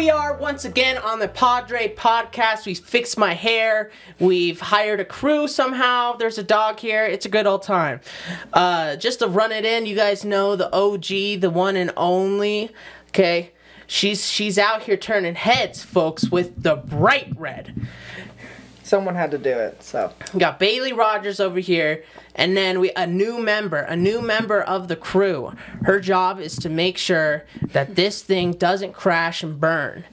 we are once again on the PodDre podcast. We fixed my hair. We've hired a crew somehow. There's a dog here. It's a good old time. Uh, just to run it in, you guys know the OG, the one and only. Okay, she's she's out here turning heads, folks, with the bright red. Someone had to do it, so. We got Bailey Rodgers over here, and then we a new member, a new member of the crew. Her job is to make sure that this thing doesn't crash and burn.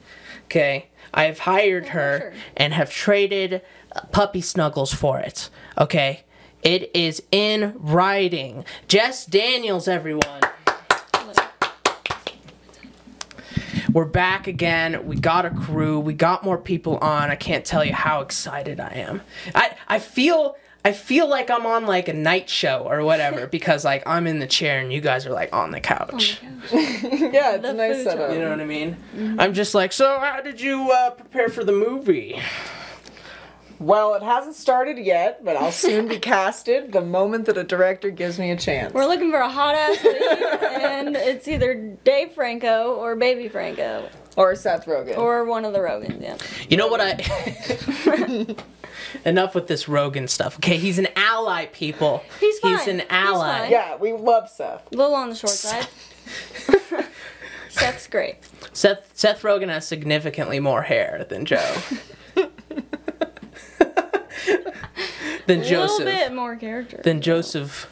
Okay, I've hired her and have traded uh, puppy snuggles for it. Okay, it is in writing. Jess Daniels, everyone. We're back again. We got a crew. We got more people on. I can't tell you how excited I am. I I feel I feel like I'm on like a night show or whatever because like I'm in the chair and you guys are like on the couch. yeah, it's a nice setup. You know what I mean? I'm just like, so how did you uh, prepare for the movie? Well, it hasn't started yet, but I'll soon be casted the moment that a director gives me a chance. We're looking for a hot ass lead, and it's either Dave Franco or Baby Franco or Seth Rogen. or one of the Rogans. Yeah. You know what I? Enough with this Rogan stuff. Okay, he's an ally, people. He's He's fine. an He's ally. fine. yeah, we love Seth. A little on the short side. Seth's great. Seth Seth Rogen has significantly more hair than Joe. Than A little Joseph. bit more character. Than Joseph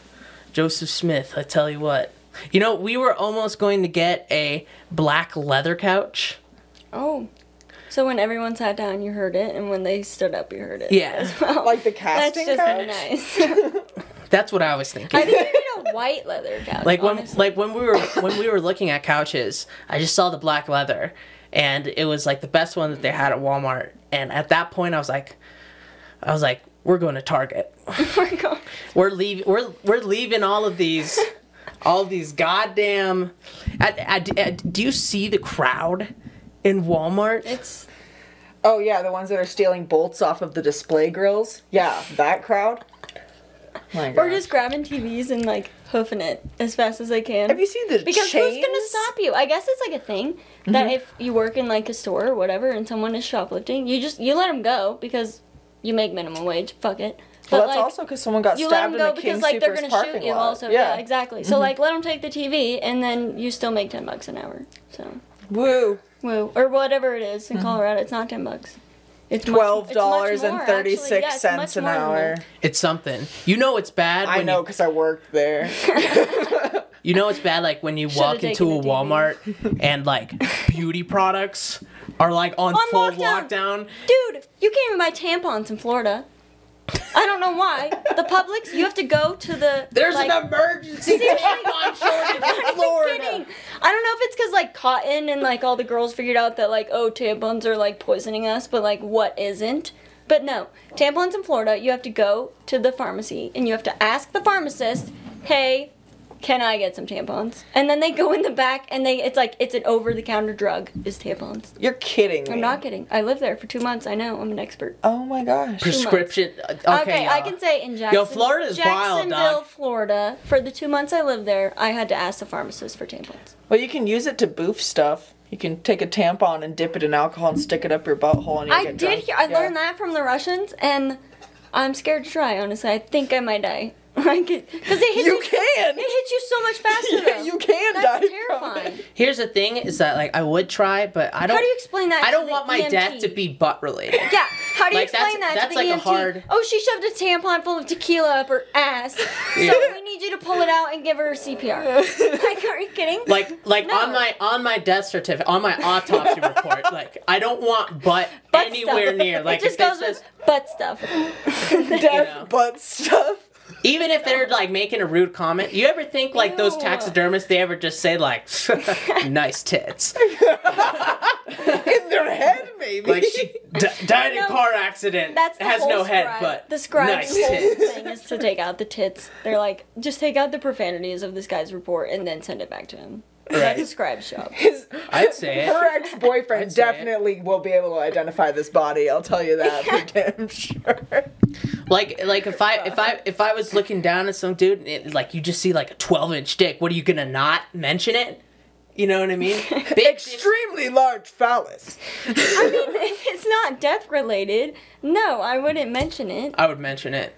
Joseph Smith, I tell you what. You know, we were almost going to get a black leather couch. Oh. So when everyone sat down, you heard it, and when they stood up, you heard it. Yeah. as well. Like the That's casting just couch. nice. That's what I was thinking. I think you need a white leather couch. like when honestly. like when we were when we were looking at couches, I just saw the black leather and it was like the best one that they had at Walmart. And at that point I was like I was like we're going to Target. Oh my God. We're leaving we're we're leaving all of these all these goddamn I, I- I- do you see the crowd in Walmart? It's Oh yeah, the ones that are stealing bolts off of the display grills. Yeah, that crowd. My or God. just grabbing TVs and like hoofing it as fast as they can. Have you seen the Because chains? who's gonna stop you? I guess it's like a thing Mm-hmm. that if you work in like a store or whatever and someone is shoplifting, you just you let them go because you make minimum wage. Fuck it. Well, But that's like also because someone got you let stabbed them in go the King because like they're Supers gonna shoot parking you. lot. Also, yeah, exactly. So mm-hmm. like let them take the TV and then you still make ten bucks an hour. So Woo. woo or whatever it is in mm-hmm. Colorado, it's not ten bucks. It's Twelve it's much dollars and more, thirty actually. six Yeah, cents an hour. It's something. You know it's bad I know because I worked there. You know it's bad like when you Should've walk into a TV. Walmart and like beauty products are like on, On full lockdown. lockdown. Dude, you can't even buy tampons in Florida. I don't know why. The Publix, you have to go to the. There's like, an emergency tampon shortage in Florida. kidding. I don't know if it's because like cotton and like all the girls figured out that like oh tampons are like poisoning us, but like what isn't? But no, tampons in Florida, you have to go to the pharmacy and you have to ask the pharmacist, hey, can I get some tampons? And then they go in the back and they it's like it's an over the counter drug is tampons. You're kidding me. I'm not kidding. I lived there for two months. I know. I'm an expert. Oh my gosh. Prescription. uh, Okay, Okay, I can say in Jackson, Yo, Florida's wild, Jacksonville, dog. Florida, for the two months I lived there, I had to ask the pharmacist for tampons. Well, you can use it to boof stuff. You can take a tampon and dip it in alcohol and stick it up your butthole and you I get did drunk. hear. I Yeah. learned that from the Russians, and I'm scared to try. Honestly, I think I might die. Like, because it hits You you. can. It hits you so much faster. Yeah, you can That's die from terrifying. it. Here's the thing: is that like I would try, but I don't. How do you explain that? I don't want my EMT? death to be butt related. Yeah. How do you Like, that's- explain that that's to the like a EMT? hard- Oh, she shoved a tampon full of tequila up her ass. Yeah. So we need you to pull it out and give her CPR. like, are you kidding? Like, like No. on my on my death certificate, on my autopsy report, like I don't want butt, Butt anywhere stuff. near. Like it just goes says, with butt stuff. Death know. butt stuff. Even if they're like making a rude comment, you ever think like those taxidermists they ever just say like, "Nice tits," in their head, maybe. like she d- died in No. car accident, That's the has whole no head, but the scribe's nice whole tits. thing is to take out the tits. They're like, just take out the profanities of this guy's report and then send it back to him. Right. That's a scribe's. His, I'd say it. her ex-boyfriend I'd it. definitely will be able to identify this body. I'll tell you that for damn sure. Like, like if I if I if I was looking down at some dude, and it, like you just see like a twelve inch dick, what are you gonna not mention it? You know what I mean? Big Extremely large phallus. I mean, if it's not death related, no, I wouldn't mention it. I would mention it.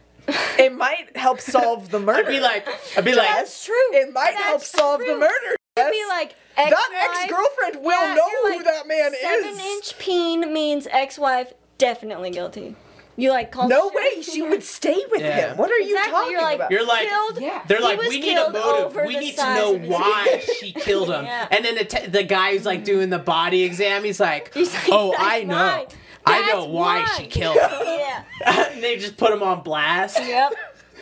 It might help solve the murder. I'd be like, I'd be like, That's true. it might help That's solve the murder. It'd be like that ex-wife- ex-girlfriend will Yeah, know you're who like, that man Seven is. inch peen means ex-wife definitely guilty. You like call No way, she would stay with Yeah. him. What are you talking you're like- about? you're like, killed. Yeah. They're like, we need a motive. We need to know why she killed him. Yeah. And then the, te- the guy who's like doing the body exam, he's like, He's like, oh, I know. why. I know why, why." she killed him. yeah. and they just put him on blast. Yep.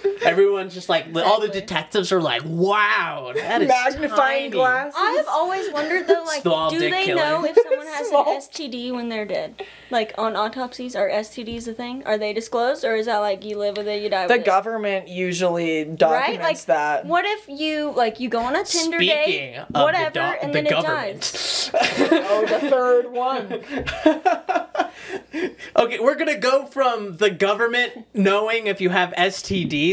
Everyone's just like, all the detectives are like, wow, that is Magnifying tiny. glass. I have always wondered though, like, Small do they killer. know if someone has Small. an STD when they're dead? Like on autopsies, are STDs a thing? Are they disclosed, or is that like you live with it, you die The with it? government usually Right? documents Like, that. what if you like you go on a Tinder Speaking date, of whatever, the, do- and the then it dies? oh, the third one. okay, we're gonna go from the government knowing if you have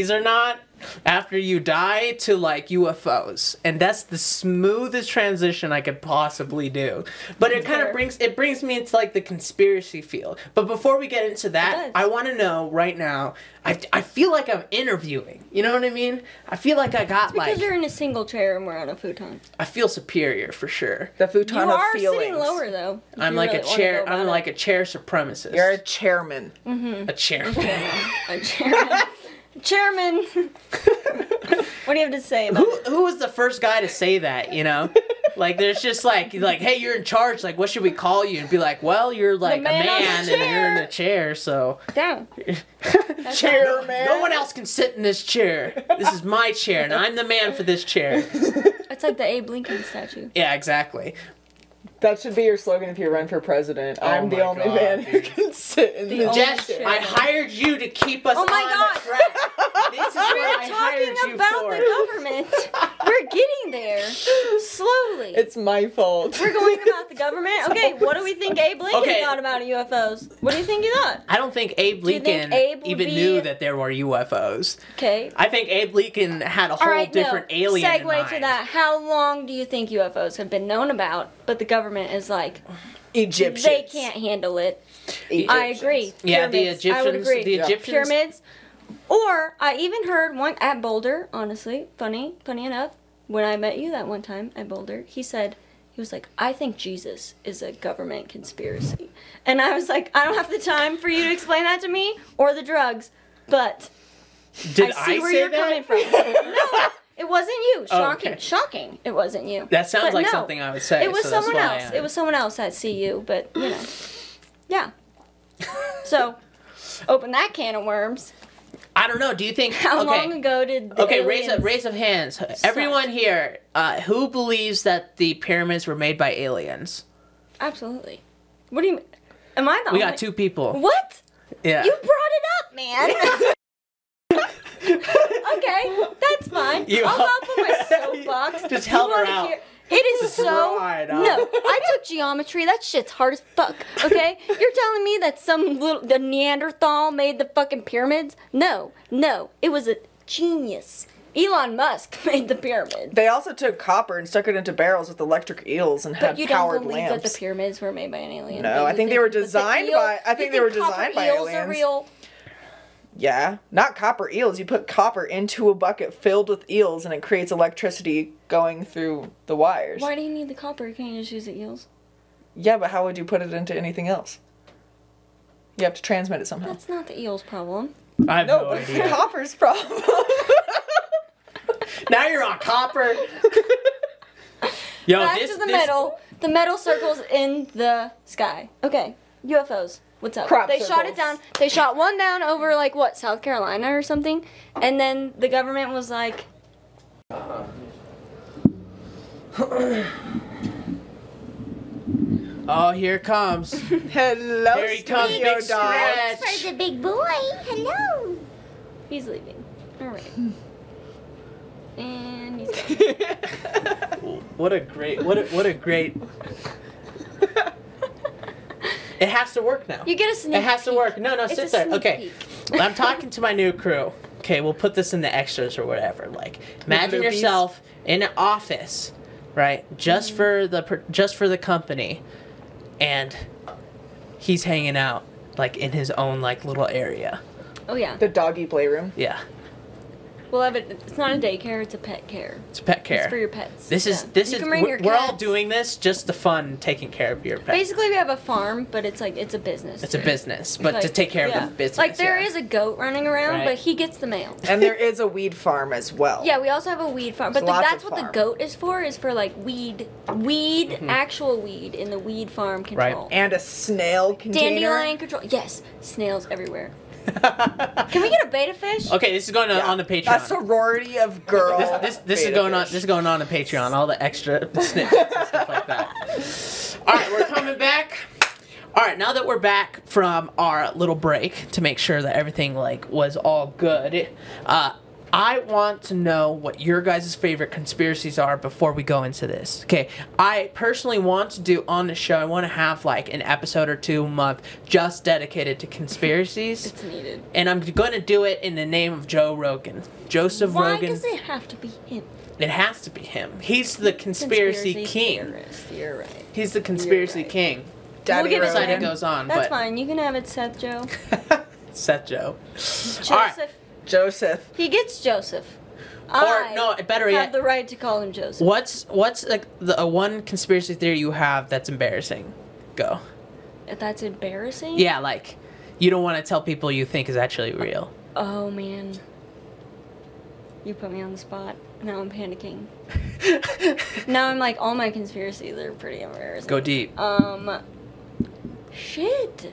STDs or not after you die to like UFOs, and that's the smoothest transition I could possibly do. But it kind of brings it brings me into like the conspiracy field. But before we get into that. I want to know right now. I, I feel like I'm interviewing. You know what I mean? I feel like I got like Because like you're in a single chair and we're on a futon. I feel superior for sure. The You futon of are feelings. sitting lower though. I'm like really a chair. I'm it. like a chair supremacist. You're a chairman. Mm-hmm. a chairman. a chairman. chairman. what do you have to say about who it? who was the first guy to say that? You know, like there's just like like hey, you're in charge. Like what should we call you? And be like, well, you're like man a man and you're in a chair, so Down. Chairman. no one else can sit in this chair. This is my chair, and I'm the man for this chair. It's like the Abe Lincoln statue. Yeah, exactly. That should be your slogan if you run for president. Oh I'm the only God, man who can sit in The the only Jess, chair. I hired you to keep us Oh my on God. the track. This is what We're I hired talking you about for. the government. We're getting there slowly. It's my fault. We're going about the government. Okay, what do we think Abe Lincoln Okay. thought about UFOs? What do you think he thought? I don't think Abe you think Lincoln Abe even be- knew that there were UFOs. Okay. I think Abe Lincoln had a whole All right, different no. alien in Segue mind. to that. How long do you think UFOs have been known about, but the government is like Egyptians. they can't handle it? I Egyptians. agree. Yeah, the Pyramids. I would Egyptians- agree. the Yeah. Egyptians- Pyramids. Or I even heard one at Boulder. Honestly, funny, funny enough, when I met you that one time at Boulder, he said he was like, "I think Jesus is a government conspiracy," and I was like, "I don't have the time for you to explain that to me or the drugs, but Did I see where say you're that? coming from." no, it wasn't you. Oh, Shocking, okay. shocking. It wasn't you. That sounds But like no, something I would say. It was so someone else. It was someone else at CU, but you know, yeah. So, open that can of worms. I don't know. Do you think? How okay. long ago did the Okay, raise a raise of hands. Everyone here, uh, who believes that the pyramids were made by aliens? Absolutely. What do you? mean? Am I the We only- got two people. What? Yeah. You brought it up, man. okay, that's fine. You- I'll hop on my soapbox. Just help her out. hear- It is so no. I took geometry. That shit's hard as fuck. Okay, you're telling me that some little the Neanderthal made the fucking pyramids? No, no. It was a genius. Elon Musk made the pyramids. They also took copper and stuck it into barrels with electric eels and But had you don't powered believe lamps. that the pyramids were made by an alien? No, I think they were that the designed eel- by- I think they were designed by eels Are aliens. real? Yeah, not copper eels. You put copper into a bucket filled with eels, and it creates electricity going through the wires. Why do you need the copper? Can't you just use the eels? Yeah, but how would you put it into anything else? You have to transmit it somehow. That's not the eel's problem. I have no, no, but it's the idea. copper's problem. now you're on copper. Yo, Back this, to the this- metal. The metal circles in the sky. Okay, UFOs. What's up? Crop they shot it down. They shot one down over like what South Carolina or something, and then the government was like, Oh, here it comes. Hello, Here he comes, studio big dog. stretch. the big boy. Hello. "He's leaving." All right. And he's What a great, what a, what a great. It has to work now. you get a sneak. It has to work. No, no, It's sit a there. sneak Okay. peek. I'm talking to my new crew. Okay, we'll put this in the extras or whatever. Like, imagine yourself in an office, right? Just Mm-hmm. for the just for the company, and he's hanging out like in his own like little area. Oh yeah. The doggy playroom. Yeah, We'll have it. It's not a daycare. It's a pet care. it's a pet care. It's for your pets. this is Yeah. this you is can bring we're, your we're all doing this just the fun taking care of your pet. Basically, we have a farm, but it's like it's a business. It's a business, but to take care yeah. of the business. Like there yeah. is a goat running around, Right. but he gets the mail. And there is a weed farm as well. Yeah, we also have a weed farm, but the, that's what farm. the goat is for. Is for like weed, weed, Mm-hmm. actual weed in the weed farm control. Right. And a snail container. Dandelion control. Yes, snails everywhere. Can we get a betta fish? okay, this is going on, Yeah. on the Patreon. A sorority of girls. this, this, this is going on. This is going on the Patreon. All the extra snippets and stuff like that. All right, we're coming back. All right, now that we're back from our little break to make sure that everything like was all good, uh, I want to know what your guys' favorite conspiracies are before we go into this. Okay, I personally want to do on the show. I want to have like an episode or two a month just dedicated to conspiracies, It's needed. and I'm going to do it in the name of Joe Rogan, Joseph Why Rogan. does it have to be him? It has to be him. He's the conspiracy, king. Theorist. You're right. He's the conspiracy right. king. Daddy We'll give it Side Rogan. it goes on, That's fine. You can have it, Seth Joe. Seth Joe. Joseph. All right. Joseph. He gets Joseph. Or I no, better yet, have yet, the right to call him Joseph. what's what's like the uh, one conspiracy theory you have that's embarrassing? Go. That's embarrassing. Yeah, like you don't want to tell people you think is actually real. Oh man. You put me on the spot. Now I'm panicking. Now I'm like, all my conspiracies are pretty embarrassing. Go deep. Um. Shit.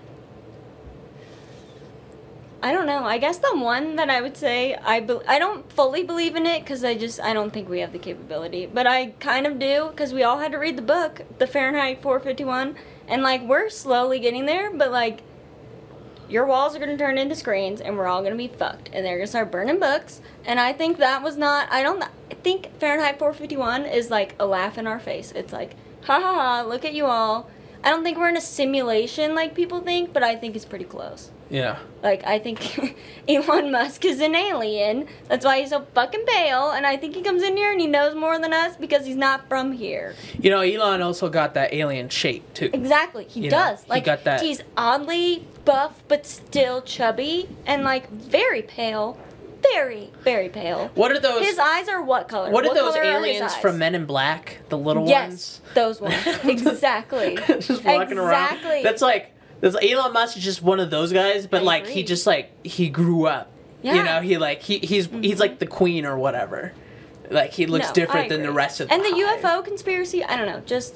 I don't know. I guess the one that I would say I be- I don't fully believe in it because I just I don't think we have the capability, but I kind of do because we all had to read the book, the Fahrenheit 451, and like we're slowly getting there, but like your walls are gonna turn into screens and we're all gonna be fucked and they're gonna start burning books and I think that was not I don't I think Fahrenheit 451 is like a laugh in our face. It's like ha ha ha look at you all. I don't think we're in a simulation like people think, but I think it's pretty close. Yeah. Like I think Elon Musk is an alien. That's why he's so fucking pale and I think he comes in here and he knows more than us because he's not from here. You know, Elon also got that alien shape too. Exactly, he You know, does. he Like got that- he's oddly buff but still chubby and like very pale, very very pale. What are those? His eyes are what color? what are those are aliens eyes? from Men in Black? The little Yes, ones. those ones. Exactly. just walking around. Exactly. That's like that's Elon Musk is just one of those guys, but I like he just like he grew up. You know, he like he he's he's mm-hmm. like the queen or whatever. Like he looks No, different than the rest of And the hive. UFO conspiracy, I don't know, just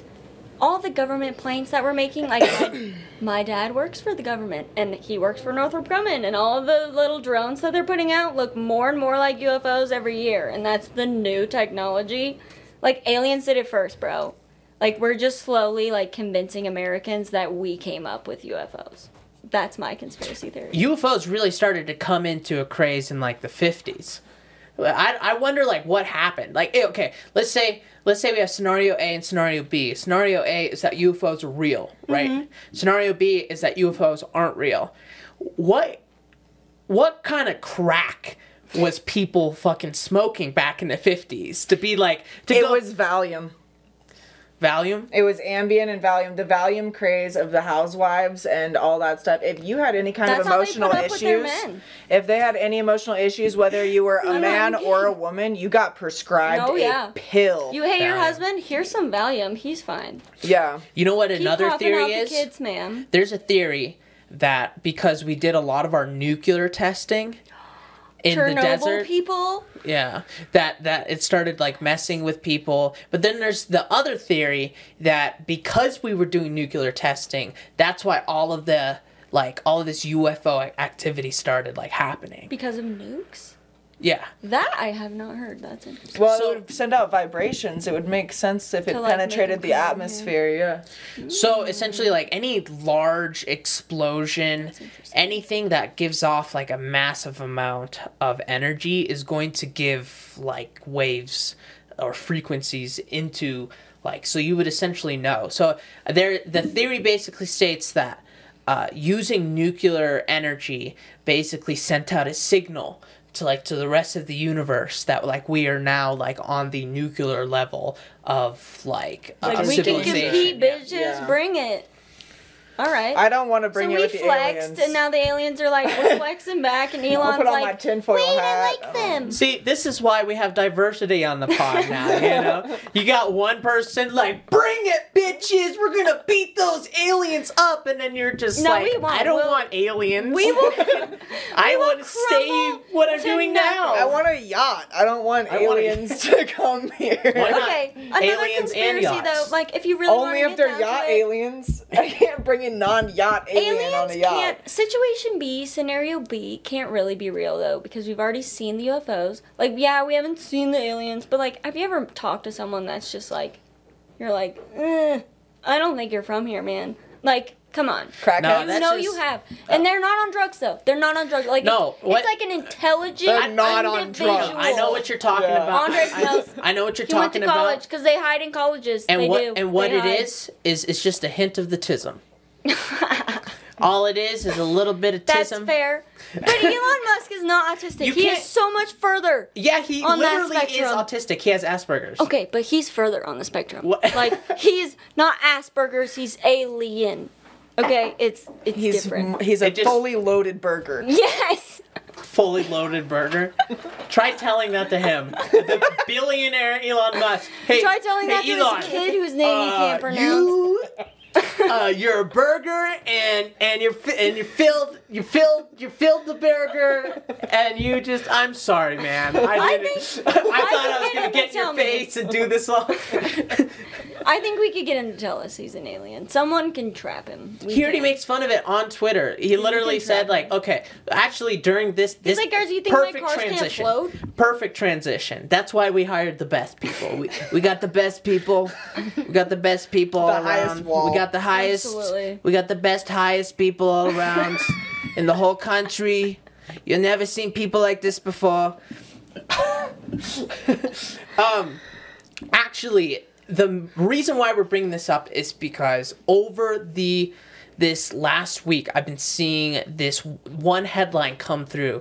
all the government planes that we're making. Like my, my dad works for the government, and he works for Northrop Grumman, and all the little drones that they're putting out look more and more like UFOs every year, and that's the new technology. Like aliens did it first, bro. Like we're just slowly like convincing Americans that we came up with UFOs. That's my conspiracy theory. UFOs really started to come into a craze in like the 50s. I, I wonder like what happened. Like okay, let's say let's say we have scenario A and scenario B. Scenario A is that UFOs are real, right? Mm-hmm. Scenario B is that UFOs aren't real. What what kind of crack was people fucking smoking back in the 50s to be like to It go was Valium. Valium? It was Ambien and Valium, the Valium craze of the housewives and all that stuff. If you had any kind That's of emotional put up with their issues, if they had any emotional issues, whether you were a I'm man or a woman, you got prescribed Oh, yeah. a pill. You hate your husband? Here's some Valium. He's fine. yeah. You know what Keep another theory out is? the kids, ma'am. there's a theory that because we did a lot of our nuclear testing in Chernobyl the desert people. yeah that that it started like messing with people but then there's the other theory that because we were doing nuclear testing that's why all of the like all of this UFO activity started like happening Because of nukes? Yeah That I have not heard. That's interesting. Well, So- it would send out vibrations. It would make sense if it like, penetrated them the come, yeah. atmosphere. Yeah. So essentially, like any large explosion, anything that gives off like a massive amount of energy is going to give like waves or frequencies into like. So you would essentially know. So there, the theory basically states that uh, using nuclear energy basically sent out a signal to like to the rest of the universe that like we are now like on the nuclear level of like, uh, Like we can civilization. compete, bitches. Yeah. Bring it. All right. I don't want to bring so it we with the flexed, aliens. and now the aliens are like, we're flexing back, and I'll Elon's put on my like, tinfoil wait, hat. I like them. Oh. See, this is why we have diversity on the pod now, you know? You got one person like, bring it, bitches! We're gonna beat those aliens up! And then you're just No, like, we. I don't We'll- want aliens. We will. I will want to stay crumble what I'm doing nothing. now. I want a yacht. I don't want I want aliens to come here. Why not? Okay, another Aliens and conspiracy yachts. though. Like, if you really Only wanna if get they're yacht to aliens. I can't bring a non-yacht alien Aliens on a yacht. can't. Situation B, scenario B, can't really be real though because we've already seen the UFOs. Like, yeah, we haven't seen the aliens, but like, have you ever talked to someone that's just like, you're like, eh, I don't think you're from here, man. Like, come on. Crackheads. No, You that's know just- you have, and they're not on drugs though. They're not on drugs. Like No, it's, what- it's like an intelligent. They're not on drugs. I know what you're talking Yeah. about. Andre I, Smells. I know what you're He went to college about. because they hide in colleges. And they what do. and what They it hide. is is it's just a hint of the tism. All it is is a little bit of That's tism. fair. But Elon Musk is not autistic. You he can't- is so much further. Yeah, he On that literally is autistic. He has Asperger's. Okay, but he's further on the spectrum. What? Like he's not Asperger's, he's alien. Okay, it's it's He's different. he's a just- fully loaded burger. Yes. fully loaded burger. Try telling that to him, the billionaire Elon Musk. Hey, Try telling hey, that to Elon, his kid whose name he uh, can't pronounce. You, uh, you're a burger, and and you're fi- and you filled you filled you filled the burger, and you just I'm sorry, man. I I didn't. think- I, I thought think I was gonna get in your tell me. face and do this all. I think we could get him to tell us he's an alien. Someone can trap him. We He already can. makes fun of it on Twitter. He literally can said like, him. okay, actually during this this He's like, guys, you think my perfect cars can't transition. float? Perfect transition. That's why we hired the best people. We, we got the best people. We got the best people The all highest around. wall. We got the highest. Absolutely. We got the best highest people all around in the whole country. You've never seen people like this before. um, actually, the reason why we're bringing this up is because over the this last week, I've been seeing this one headline come through.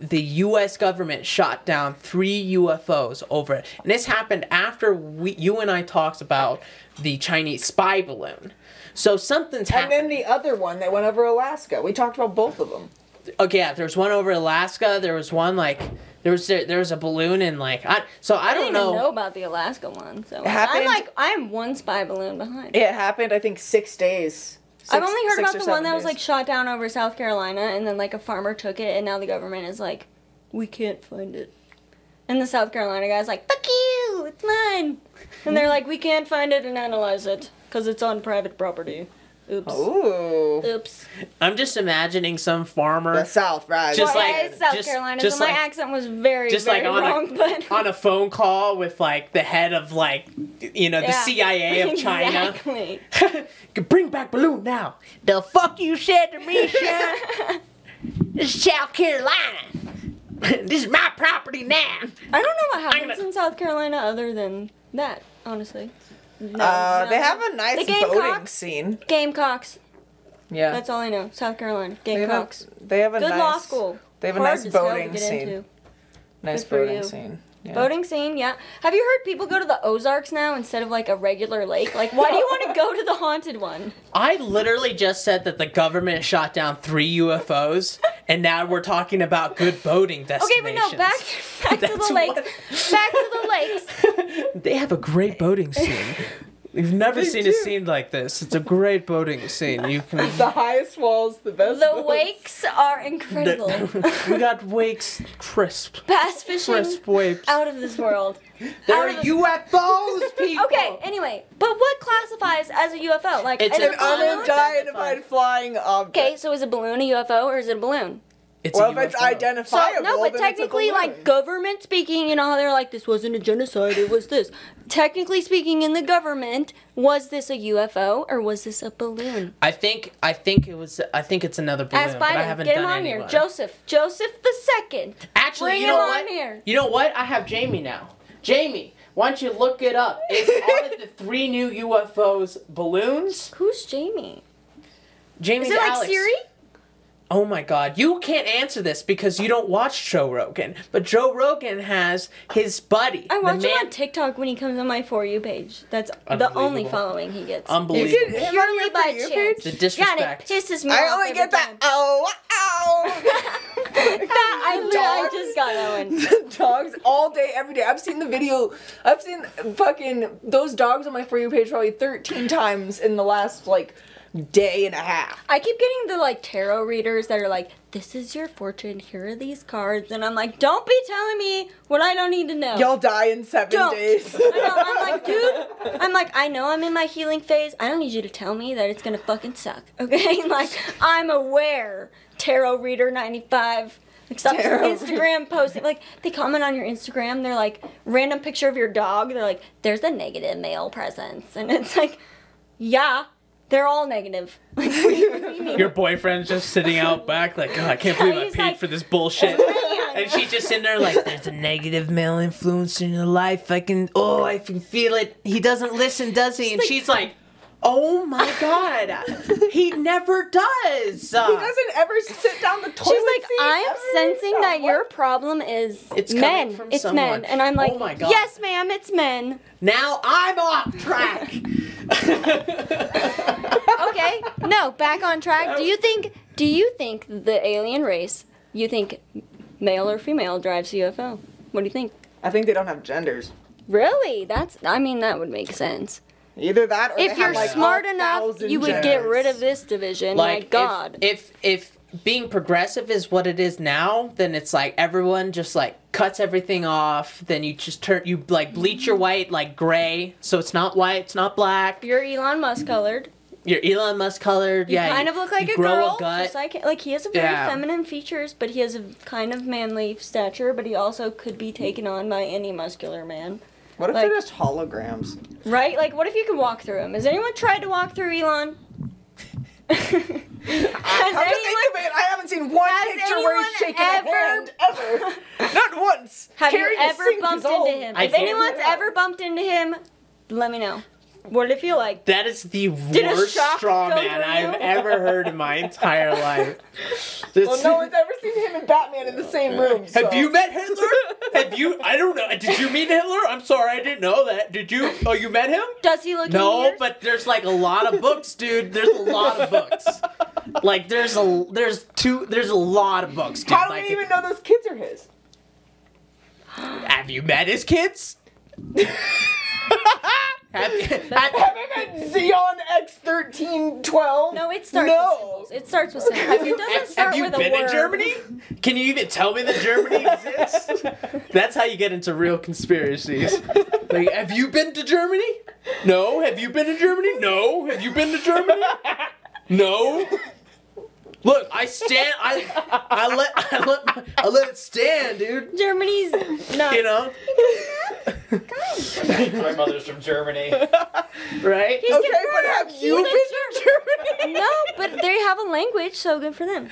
The U.S. government shot down three UFOs over it, and this happened after we, you and I talked about the Chinese spy balloon. So something's And happened. then the other one that went over Alaska. We talked about both of them. okay, yeah, there was one over Alaska. There was one like there was there, there was a balloon in like I so I, I don't didn't know. even know about the Alaska one. So happened, I'm like, I'm one spy balloon behind. It happened, I think, six days. I've only heard about the one seven that was like shot down over South Carolina, and then like a farmer took it, and now the government is like, we can't find it. And the South Carolina guy's like, fuck you, it's mine. And they're like, we can't find it and analyze it because it's on private property. Oops. Ooh. Oops. I'm just imagining some farmer The South, right? Just well, like- yeah, it's South just- Carolina, just so my accent was very, just very like on wrong, a but on a phone call with like the head of like you know the Yeah. CIA of China. Exactly. Bring back balloon now. The fuck you said to me, son? this is South Carolina. this is my property now. I don't know what happens gonna- in South Carolina other than that, honestly. No, uh, they have a nice The boating scene. Gamecocks. Yeah. That's all I know. South Carolina. they have a, Gamecocks. they have a Good nice, law school. They have a Hard nice as hell to boating scene. into. Nice Good boating you. scene. Yeah. Boating scene, yeah. Have you heard people go to the Ozarks now instead of like a regular lake? Like, why do you want to go to the haunted one? I literally just said that the government shot down three UFOs, and now we're talking about good boating destinations. Okay, but no, back back to the lakes. what- Back to the lakes. They have a great boating scene. We've never They seen do. a scene like this. It's a great boating scene. You can. The highest walls, the best. The boats. wakes are incredible. we got wakes crisp, Bass fishing crisp wakes. out of this world. There are this- UFOs, people. Okay, anyway, but what classifies as a UFO? Like, It's is an it a balloon? Unidentified flying object. Okay, so is a balloon a UFO or is it a balloon? It's Well, if it's UFO. So identifiable, no, but then technically, it's a like government speaking, you know how they're like, this wasn't a genocide, it was this. Technically speaking, in the government, was this a UFO or was this a balloon? I think I think it was I think it's another balloon, Ask but I Biden. haven't Get him done on any here. Joseph. Joseph the second. Actually, Bring you know him what? on here. You know what? I have Jamie now. Jamie, why don't you look it up? Is are the three new UFOs balloons? Who's Jamie? Jamie's Is it like Siri? Oh my god, you can't answer this because you don't watch Joe Rogan. But Joe Rogan has his buddy. I the watch him on TikTok when he comes on my for you page. That's the only following he gets. You Unbelievable. get him on Purely your by For You chance. The page? Yeah, it pisses me I off. only every get that. time. Oh, ow! That, I, lit- I just got that one. dogs all day, every day. I've seen the video. I've seen fucking those dogs on my for you page probably 13 times in the last like day and a half. I keep getting the like tarot readers that are like, "This is your fortune. Here are these cards," and I'm like, "Don't be telling me what I don't need to know." Y'all die in 7 Don't. days. I know, I'm like, dude, I'm like, I know I'm in my healing phase. I don't need you to tell me that it's gonna fucking suck, okay? Like, I'm aware. Tarot reader 95. Like, stop Instagram posting. Like, they comment on your Instagram. They're like, random picture of your dog. They're like, there's a negative male presence. And it's like, yeah, they're all negative. Like, what do you- what do you mean? Your boyfriend's just sitting out back like, God, I can't believe I He's paid like- for this bullshit. And she's just in there like, there's a negative male influence in your life. I can, oh, I can feel it. He doesn't listen, does he? And she's like, oh my God, he never does. He doesn't ever sit down the toilet She's like, seat I'm ever. sensing that what? your problem is It's men. from it's someone. men. And I'm oh like, Oh my God. yes, ma'am, it's men. now I'm off track. Okay, no, back on track. Do you think? Do you think the alien race? You think male or female drives UFO? What do you think? I think they don't have genders. Really? That's. I mean, that would make sense. Either that or If they you're have, like, smart enough, you would get rid of this division. like My God. If, if if being progressive is what it is now, then it's like everyone just like cuts everything off. Then you just turn you like bleach your white like gray, so it's not white, it's not black. you're Elon Musk colored. You're Elon Musk colored. You yeah, kind of look like you a grow girl, a gut. just like like he has a very Yeah. feminine features, but he has a kind of manly stature. But he also could be taken on by any muscular man. What if like- they're just holograms? Right? Like, what if you could walk through him? Has anyone tried to walk through Elon? Has Come to think anyone? of it, I haven't seen one picture where he's anyone shaking ever- a hand ever. Not once. Have Carrie you ever bumped into him? I if anyone's ever bumped into him, let me know. What did it feel like? That is the Did worst shock straw man I've ever heard in my entire life. This- Well, no one's ever seen him and Batman in the same room. Have you met Hitler? Have you? I don't know. Did you meet Hitler? I'm sorry, I didn't know that. Did you? Oh, you met him? Does he look No, years? but there's like a lot of books, dude. There's a lot of books. Like there's a there's two there's a lot of books, dude. How do like, we even know those kids are his? have you met his kids? have, you- have, Have I met Xeon X1312? No, it starts No. with symbols. It starts with symbols. have you, it doesn't have, start have you with a been word. in Germany? Can you even tell me that Germany exists? That's how you get into real conspiracies. Like, have you been to Germany? No. Have you been to Germany? No. Have you been to Germany? No. Look, I stand. I I let I let I let it stand, dude. Germany's not. You know, My mother's from Germany. right? He's Okay, confirmed. but have He's you a been to Germany? No, but they have a language, so good for them.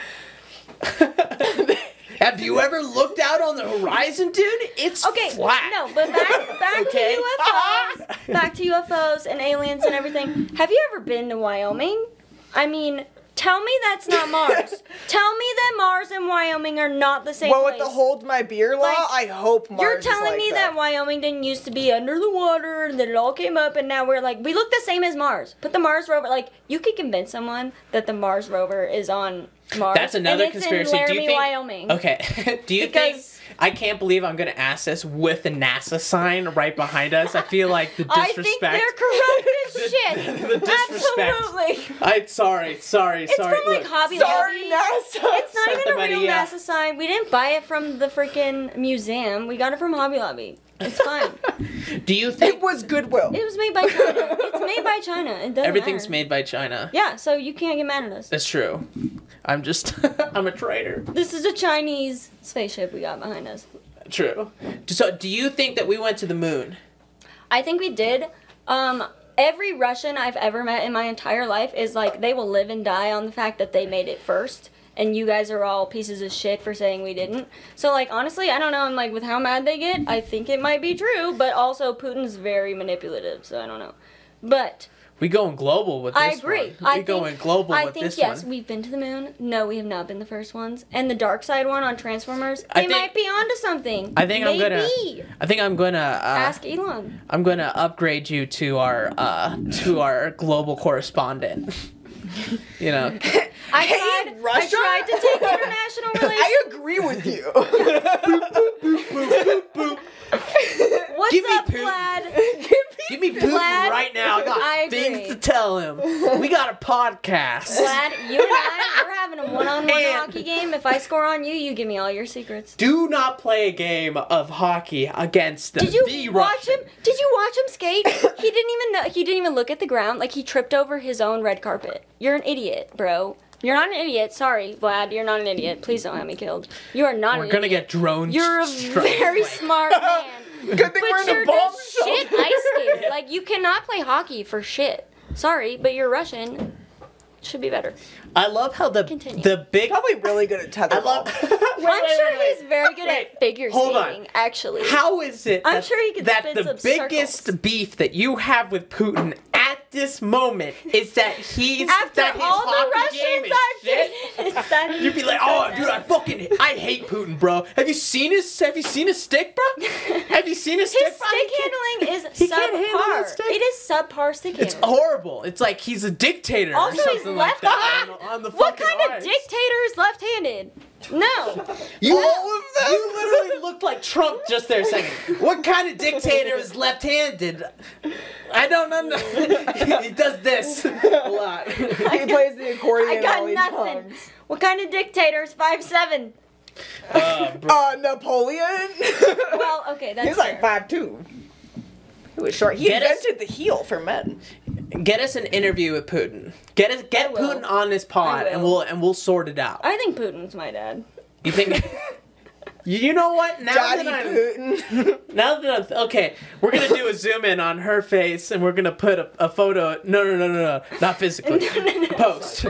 Have you ever looked out on the horizon, dude? It's Okay, flat. no, but back back Okay. to UFOs, back to UFOs and aliens and everything. Have you ever been to Wyoming? I mean, tell me that's not Mars. tell me that Mars and Wyoming are not the same Well, place. with the hold my beer law, Like, I hope Mars You're is telling like me that. that. Wyoming didn't used to be under the water and then it all came up and now we're like we look the same as Mars. But the Mars rover like you could convince someone that the Mars rover is on Mars. That's another and it's conspiracy. In Do you think? Wyoming. Okay. Do you Because- think? I can't believe I'm gonna ask this with the NASA sign right behind us. I feel like the disrespect. I disrespect. think they're corrupt as The- shit. the disrespect. Absolutely. I sorry, sorry, It's sorry. It's from like Look, Hobby Sorry, NASA. It's not even a real yeah. NASA sign. We didn't buy it from the freaking museum. We got it from Hobby Lobby. It's fine. Do you think It was Goodwill. it was made by China. It's made by China. It doesn't everything's matter. made by China? Yeah, so you can't get mad at us. That's true. I'm just I'm a traitor. This is a Chinese spaceship we got behind us. True. So, do you think that we went to the moon? I think we did. Um, every Russian I've ever met in my entire life is like they will live and die on the fact that they made it first. And you guys are all pieces of shit for saying we didn't. So like honestly, I don't know. I'm like with how mad they get, I think it might be true. But also Putin's very manipulative, so I don't know. But We going global with this I agree. one. I we going think, global I with think this yes, one. we've been to the moon. No, we have not been the first ones. And the dark side one on Transformers, I they think- might be onto something. I think I'm gonna- Maybe. I think I'm gonna uh, ask Elon. I'm gonna upgrade you to our uh, to our global correspondent. you know, I Hey, tried. Russia? I tried to take international relations. I agree with you. What's Give me up, Putin. Vlad? give me Putin Vlad, right now. I got I things to tell him. We got a podcast. Vlad, you and I, we're having a one-on-one And- hockey game. If I score on you, you give me all your secrets. Do not play a game of hockey against Did you the watch Russian. him? Did you watch him skate? he didn't even know. He didn't even look at the ground. Like he tripped over his own red carpet. You're an idiot, bro. You're not an idiot. Sorry, Vlad. You're not an idiot. Please don't have me killed. You are not. We're an gonna idiot. get drone. You're a strike. very smart man. Good thing But we're in a bomb shit ice skater. Like you cannot play hockey for shit. Sorry, but you're Russian. Should be better. I love how the Continue. the big. Probably really good at I tetherball. love. Wait, I'm wait, sure wait, wait. he's very good Wait, at figure hold on. skating. Actually, How is it I'm that, sure he could that spin the biggest circles. beef that you have with Putin at this moment is that he's after that his all the hockey game Russians is I've shit? seen, it's that You'd be like, oh, dude, I fucking, I hate Putin, bro. Have you seen his, have you seen his stick, bro? Have you seen his stick? His stick handling is he can't handle subpar. stick. It is subpar stick It's handling. horrible. It's like he's a dictator Also, he's something like left that on, on the What fucking kind of ice. dictator is left-handed? No. You all of them? You literally looked like Trump just there a second. What kind of dictator is left-handed? I don't know. he does this a lot. he plays the accordion I got while nothing. tongues. What kind of dictator is five seven? Uh. Uh, Napoleon. Well, okay, that's He's like fair. five two. He was short. He Get us- invented the heel for men. Get us an interview with Putin. Get us, get Putin on this pod, and we'll and we'll sort it out. I think Putin's my dad. You think? You you know what? Now Daddy that I'm Putin. now that I'm okay, we're gonna do a zoom in on her face, and we're gonna put a, a photo. No, no, no, no, no, not physically. No, no, no. Post.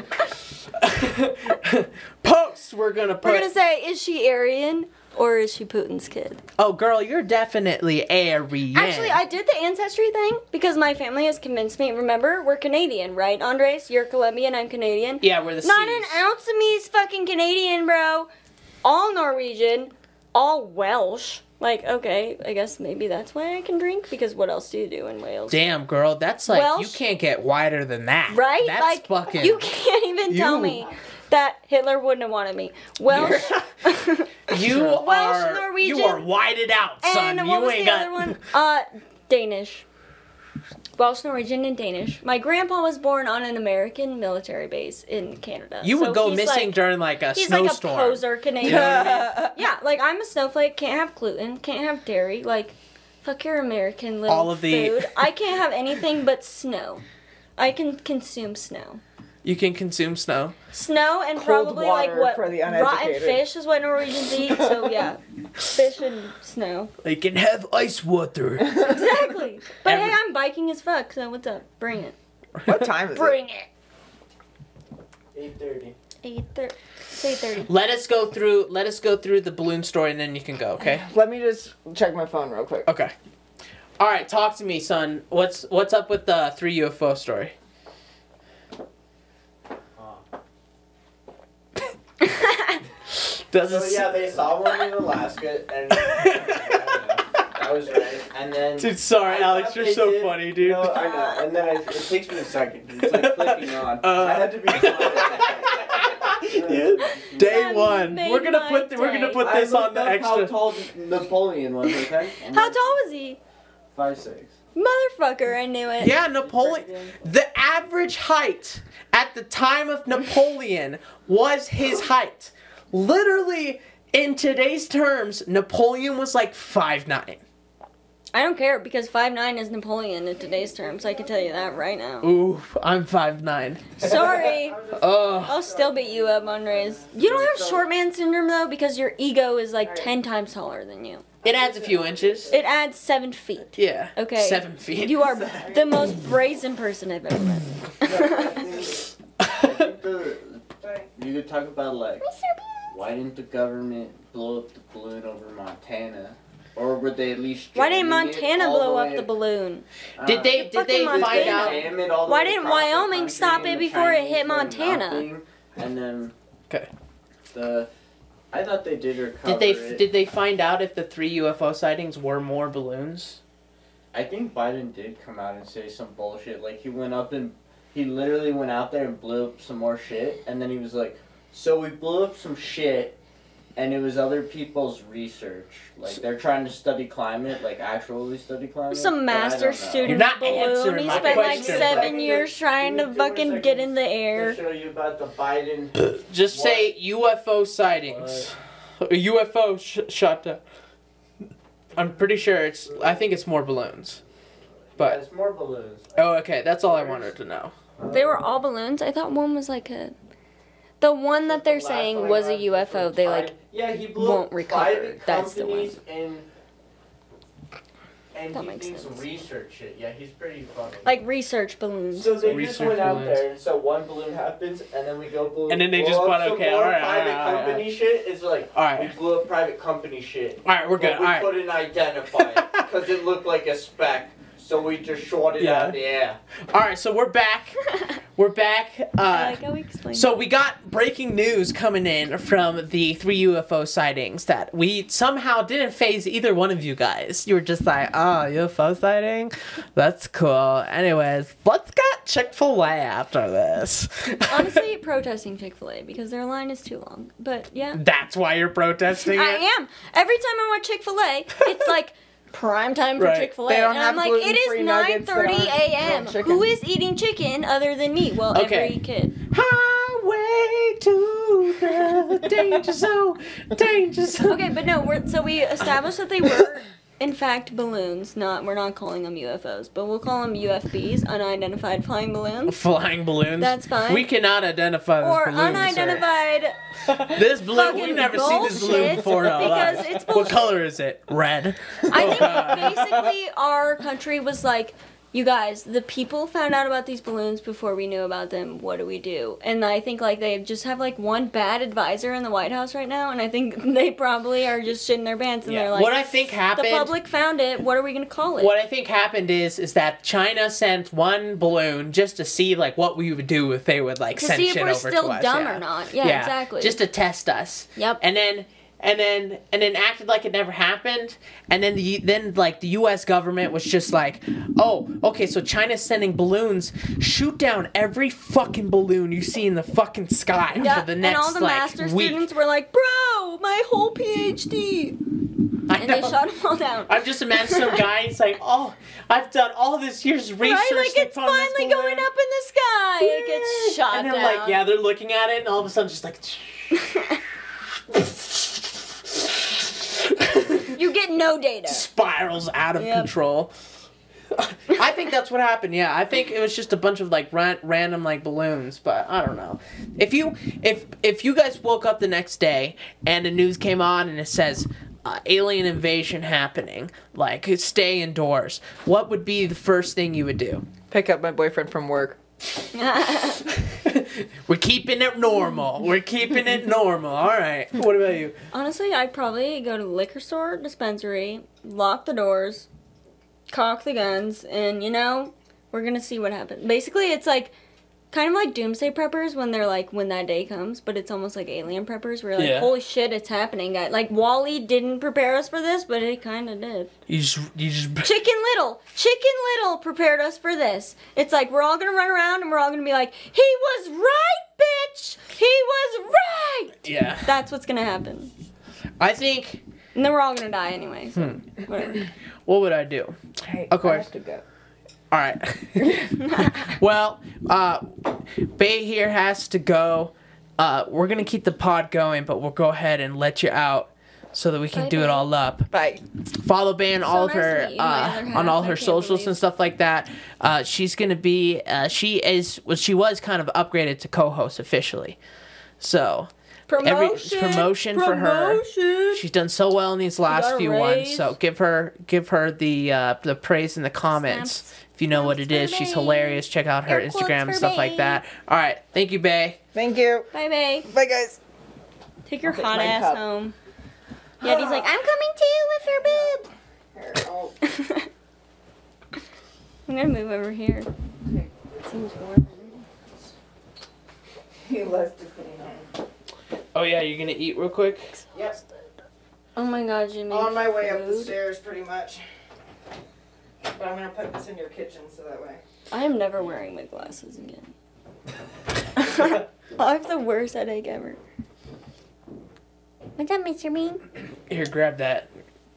Post. We're gonna put. We're gonna say, is she Aryan or is she Putin's kid? oh, girl, you're definitely Aryan. Actually, I did the ancestry thing because my family has convinced me. Remember, we're Canadian, right, Andres? You're Colombian, I'm Canadian. Yeah, we're the same. Not C's. an ounce of me's fucking Canadian, bro. All Norwegian, all Welsh. Like, okay, I guess maybe that's why I can drink because what else do you do in Wales? Damn, girl, that's like you can't get wider than that. Right? That's like, fucking. you can't even tell You- me that Hitler wouldn't have wanted me. Welsh. You Welsh, are Norwegian, you are whited out, son. and you what was ain't the got other one? Uh, Danish. Welsh, Norwegian, and Danish. My grandpa was born on an American military base in Canada. You would so go missing like- during like a He's snowstorm. like a poser Canadian. You know I mean? yeah, like I'm a snowflake. Can't have gluten. Can't have dairy. Like, fuck your American little All of the- food. I can't have anything but snow. I can consume snow. You can consume snow. Snow and Cold probably like water what for the rotten uneducated. fish is what Norwegians eat. So yeah, fish and snow. They can have ice water. Exactly. But Every- hey, I'm biking as fuck. So what's up? Bring it. What time is it? Bring it. Eight thirty. Eight thirty. Say thirty. let us go through. Let us go through the balloon story, and then you can go. Uh-huh. Okay. Let me just check my phone real quick. Okay. All right, talk to me, son. What's what's up with the three UFO story? Does So it? yeah, they saw one in Alaska, and I was right. And then Dude, sorry, I Alex, you're so did- funny, dude. No, I know. And then I, it takes me a second. It's like clicking on. Uh, I had to be. Day That one. We're gonna my put we're gonna day. put I this on the up How tall Napoleon was? Okay. And How tall was he? Five six. Motherfucker, I knew it. Yeah, Napoleon. The average height at the time of Napoleon was his height. Literally, in today's terms, Napoleon was like five nine. I don't care because five nine is Napoleon in today's terms. I can tell you that right now. Ooh, I'm five nine. Sorry. Oh, I'll still beat you up, Andres. You don't have short man syndrome though because your ego is like ten times taller than you. it adds a few inches. It adds seven feet. Yeah. Okay. Seven feet. You are the most brazen person I've ever met. I think the, you could talk about like why didn't the government blow up the balloon over Montana? Or would they at least? Why didn't Montana blow the up the balloon? Uh, Did they did they Fucking find Montana. out? jam it all the Why didn't Wyoming stop it the before it hit Montana? nothing, And then. 'Kay. The, I thought they did recover Did they it. did they find out if the three UFO sightings were more balloons? I think Biden did come out and say some bullshit. Like he went up and he literally went out there and blew up some more shit, and then he was like, "So we blew up some shit, and it was other people's research. Like they're trying to study climate, like actually study climate." Some but I master don't know. student You're not balloon. answering He my spent like question. seven Second, years trying to give me two more fucking get seconds. in the I'll air. show you about the Biden. Just What? say UFO sightings. A UFO sh- shot down. I'm pretty sure it's. I think it's more balloons. But There's more balloons. oh, okay. That's all I wanted to know. They were all balloons. I thought one was like a. The one that they're The saying one was a UFO. They Pride- like yeah, he blew won't up recover. That's the one. companies And, and That he makes thinks sense. research it. Yeah, he's pretty funny. like research balloons. So they just Research went out there, and so one balloon happens, and then we go blow. And then they just up put, some okay, more alright, private alright, alright, company shit. It's like All we blew up private company shit. All right. We're good. But we right. couldn't identify it because it looked like a speck, so we just shorted it Yeah. out of the air. All right. So we're back. We're back. I Uh, like how we explained. So we got breaking news coming in from the three UFO sightings that we somehow didn't phase either one of you guys. You were just like, "Oh, UFO sighting, that's cool." Anyways, let's get Chick Fil A after this. Honestly, protesting Chick Fil A because their line is too long. But yeah, that's why you're protesting I it. am. Every time I watch Chick Fil A, it's like prime time for Right. Chick Fil A. And I'm like, it gluten-free nine thirty a.m. Who is eating chicken other than me? Well, Okay. every kid. Highway to the danger zone, danger zone. Okay, but no, we're so we established that they were in fact balloons. Not we're not calling them UFOs, but we'll call them UFBs, unidentified flying balloons, Flying balloons. That's fine. We cannot identify this or balloon, unidentified This balloon, we've never seen this balloon before because it's What color is it? Red. I Oh, think basically our country was like, you guys, the people found out about these balloons before we knew about them. What do we do? And I think like they just have like one bad advisor in the White House right now, and I think they probably are just shitting their pants and Yeah. they're like, what I think happened. the public found it. What are we gonna call it? What I think happened is is that China sent one balloon just to see like what we would do if they would like to send see if shit we're over still to us. dumb yeah. or not. Yeah, exactly. Just to test us. Yep. And then and then and then acted like it never happened. And then the then like the U.S. government was just like, oh, okay, so China's sending balloons. Shoot down every fucking balloon you see in the fucking sky yeah, for the next and all the like master week. students were like, "Bro, my whole PhD," I and they know. shut them all down. I'm just imagining some guy. He's like, "Oh, I've done all this year's research. Right, like it's finally going up in the sky. It gets shot and they're down. like, yeah, they're looking at it, and all of a sudden, just like, you get no data. spirals out of Yep. control. I think that's what happened. Yeah, I think it was just a bunch of like ran- random like balloons, but I don't know. If you if if you guys woke up the next day and the news came on and it says uh, alien invasion happening, like stay indoors, what would be the first thing you would do? Pick up my boyfriend from work. We're keeping it normal. We're keeping it normal. All right. What about you? Honestly, I'd probably go to the liquor store, dispensary, lock the doors, cock the guns, and you know, we're gonna see what happens. Basically, it's like kind of like doomsday preppers when they're like when that day comes, but it's almost like alien preppers where you're like, Yeah. holy shit, it's happening, guys. Like WALL-E didn't prepare us for this, but it kind of did. You just you just Chicken Little, Chicken Little prepared us for this. It's like we're all gonna run around and we're all gonna be like, he was right, bitch. He was right. yeah. That's what's gonna happen. I think And then we're all gonna die anyway. So Hmm. whatever. what would I do? Hey, Of course. I have to go. All right. well, uh, Bay here has to go. Uh, we're gonna keep the pod going, but we'll go ahead and let you out so that we can Bye, do it all up. Bye. Follow Bay on all of nice to her meet you, my uh, on all her socials believe- and stuff like that. Uh, she's gonna be. Uh, she is. Well, she was kind of upgraded to co-host officially. So every Promotion. promotion for her. She's done so well in these last few ones, so give her give her the uh, the praise in the comments. Snaps. If you know what it is, for she's hilarious. Check out her Air quotes Instagram and for stuff like Bae. that. All right, thank you, Bay. Thank you. Bye, Bay. Bye, guys. Take your I'll take hot my ass cup. home. Yeti's like, I'm coming too with her boob. Here, I'll I'm gonna move over here. It seems warm. be less to clean on. Oh yeah, you're gonna eat real quick. Yep. Oh my god, Jimmy. On my way up the food. stairs, pretty much. But I'm gonna put this in your kitchen so that way. I am never wearing my glasses again. I have the worst headache ever. What's up, Mr. Bean? Here, grab that.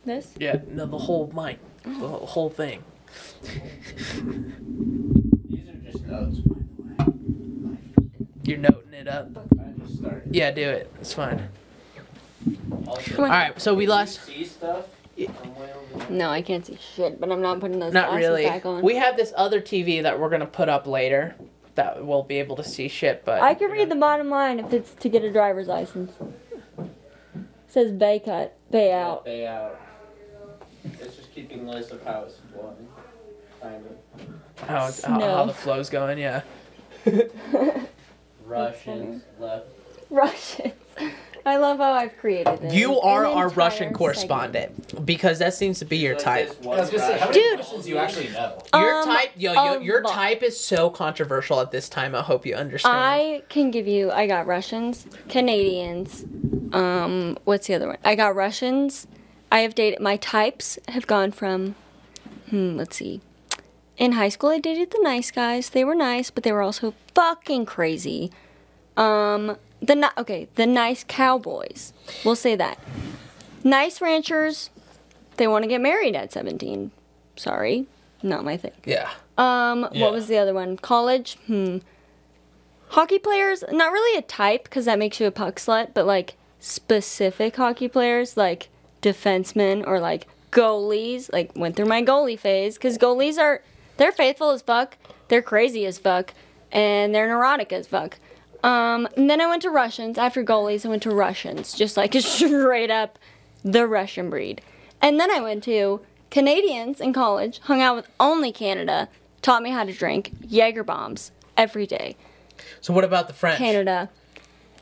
This? Yeah, no, the whole mic, the whole- whole thing. These are just notes, by the way. You're noting it up. I just started. Yeah, do it. It's fine. Also, Come All on. right, so we lost. See stuff? Yeah. from way over there? No, I can't see shit, but I'm not putting those Not glasses really. back on. We have this other TV that we're gonna put up later that we'll be able to see shit. But I can read the bottom line if it's to get a driver's license. It says bay cut, bay out. Bay out. It's just keeping list of how it's flowing. Kind of. how, it's, how, Snow. how the flow's going. Yeah. Russians left. Russians. I love how I've created this. You are our Russian correspondent because that seems to be your type. I was gonna say, how many Dude. questions you actually know? Your Um, type, yo, a yo, your lot. type is so controversial at this time. I hope you understand. I can give you. I got Russians, Canadians. Um, what's the other one? I got Russians. I have dated. My types have gone from. Hmm. Let's see. In high school, I dated the nice guys. They were nice, but they were also fucking crazy. Um, the okay, the nice cowboys. We'll say that. Nice ranchers. They want to get married at seventeen. Sorry, not my thing. yeah. Um, Yeah. what was the other one? College? Hmm. Hockey players, not really a type because that makes you a puck slut, but like specific hockey players, like defensemen or like goalies, like went through my goalie phase because goalies are, they're faithful as fuck, they're crazy as fuck, and they're neurotic as fuck. Um, and then I went to Russians. After goalies, I went to Russians, just like straight up the Russian breed. And then I went to Canadians in college, hung out with only Canada, taught me how to drink Jaeger bombs every day. So what about the French? Canada,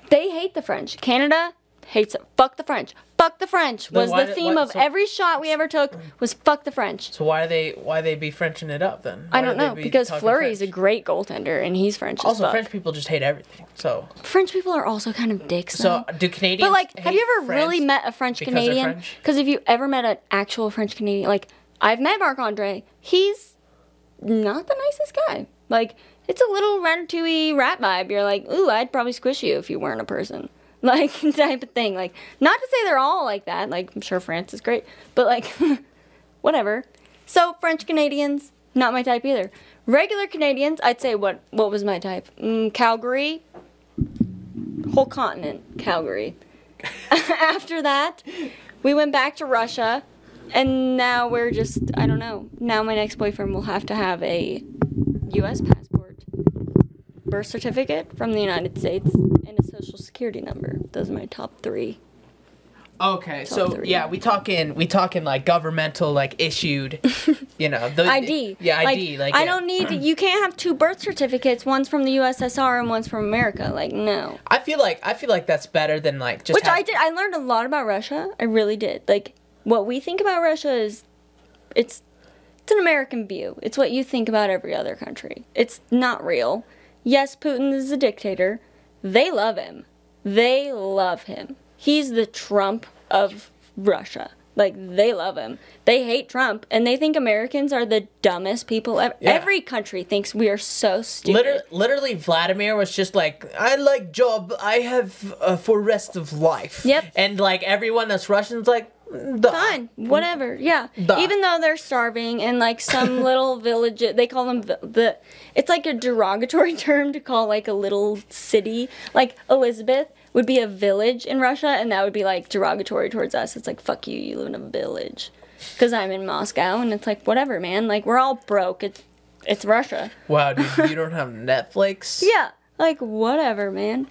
they hate the French. Canada hates it. Fuck the French. Fuck the French was why the did- theme why- of so- every shot we ever took mm. was fuck the French. So why do they why they be Frenching it up then? I don't do they know be because talking Fleury's a French? great goaltender and he's French as Also, fuck. French people just hate everything. So, French people are also kind of dicks. so though. do Canadians? But like, have hate you ever France? really met a French because they're Canadian? French? Because if you ever met an actual French Canadian, like I've met Marc Andre, he's not the nicest guy. Like it's a little ratatouille rat vibe. You're like, ooh, I'd probably squish you if you weren't a person. Like type of thing. Like not to say they're all like that. Like I'm sure France is great, but like whatever. So French Canadians, not my type either. Regular Canadians, I'd say what what was my type? Mm, Calgary, whole continent, Calgary. After that, we went back to Russia, and now we're just, I don't know. Now my next boyfriend will have to have a U.S. passport, birth certificate from the United States, and a social security number. Those are my top three. Okay, so three. yeah, we talking we talking like governmental like issued, you know, the ID. Yeah, ID. Like, I yeah. don't need, you can't have two birth certificates. One's from the USSR and one's from America. Like, no. I feel like I feel like that's better than like just. Which have- I did. I learned a lot about Russia. I really did. Like what we think about Russia is, it's it's an American view. It's what you think about every other country. It's not real. Yes, Putin is a dictator. They love him. They love him. He's the Trump of Russia. Like they love him. They hate Trump, and they think Americans are the dumbest people ever. Yeah. Every country thinks we are so stupid. Literally, literally, Vladimir was just like, "I like job. I have uh, for rest of life." Yep. And like everyone that's Russian's like, Duh. fine, whatever. Yeah. Duh. Even though they're starving and like some little village, they call them the. It's like a derogatory term to call like a little city. Like Elizabeth would be a village in Russia, and that would be like derogatory towards us. It's like fuck you, you live in a village. Because I'm in Moscow, and it's like whatever, man. Like we're all broke. It's it's Russia. Wow, dude, you don't have Netflix? Yeah, like whatever, man.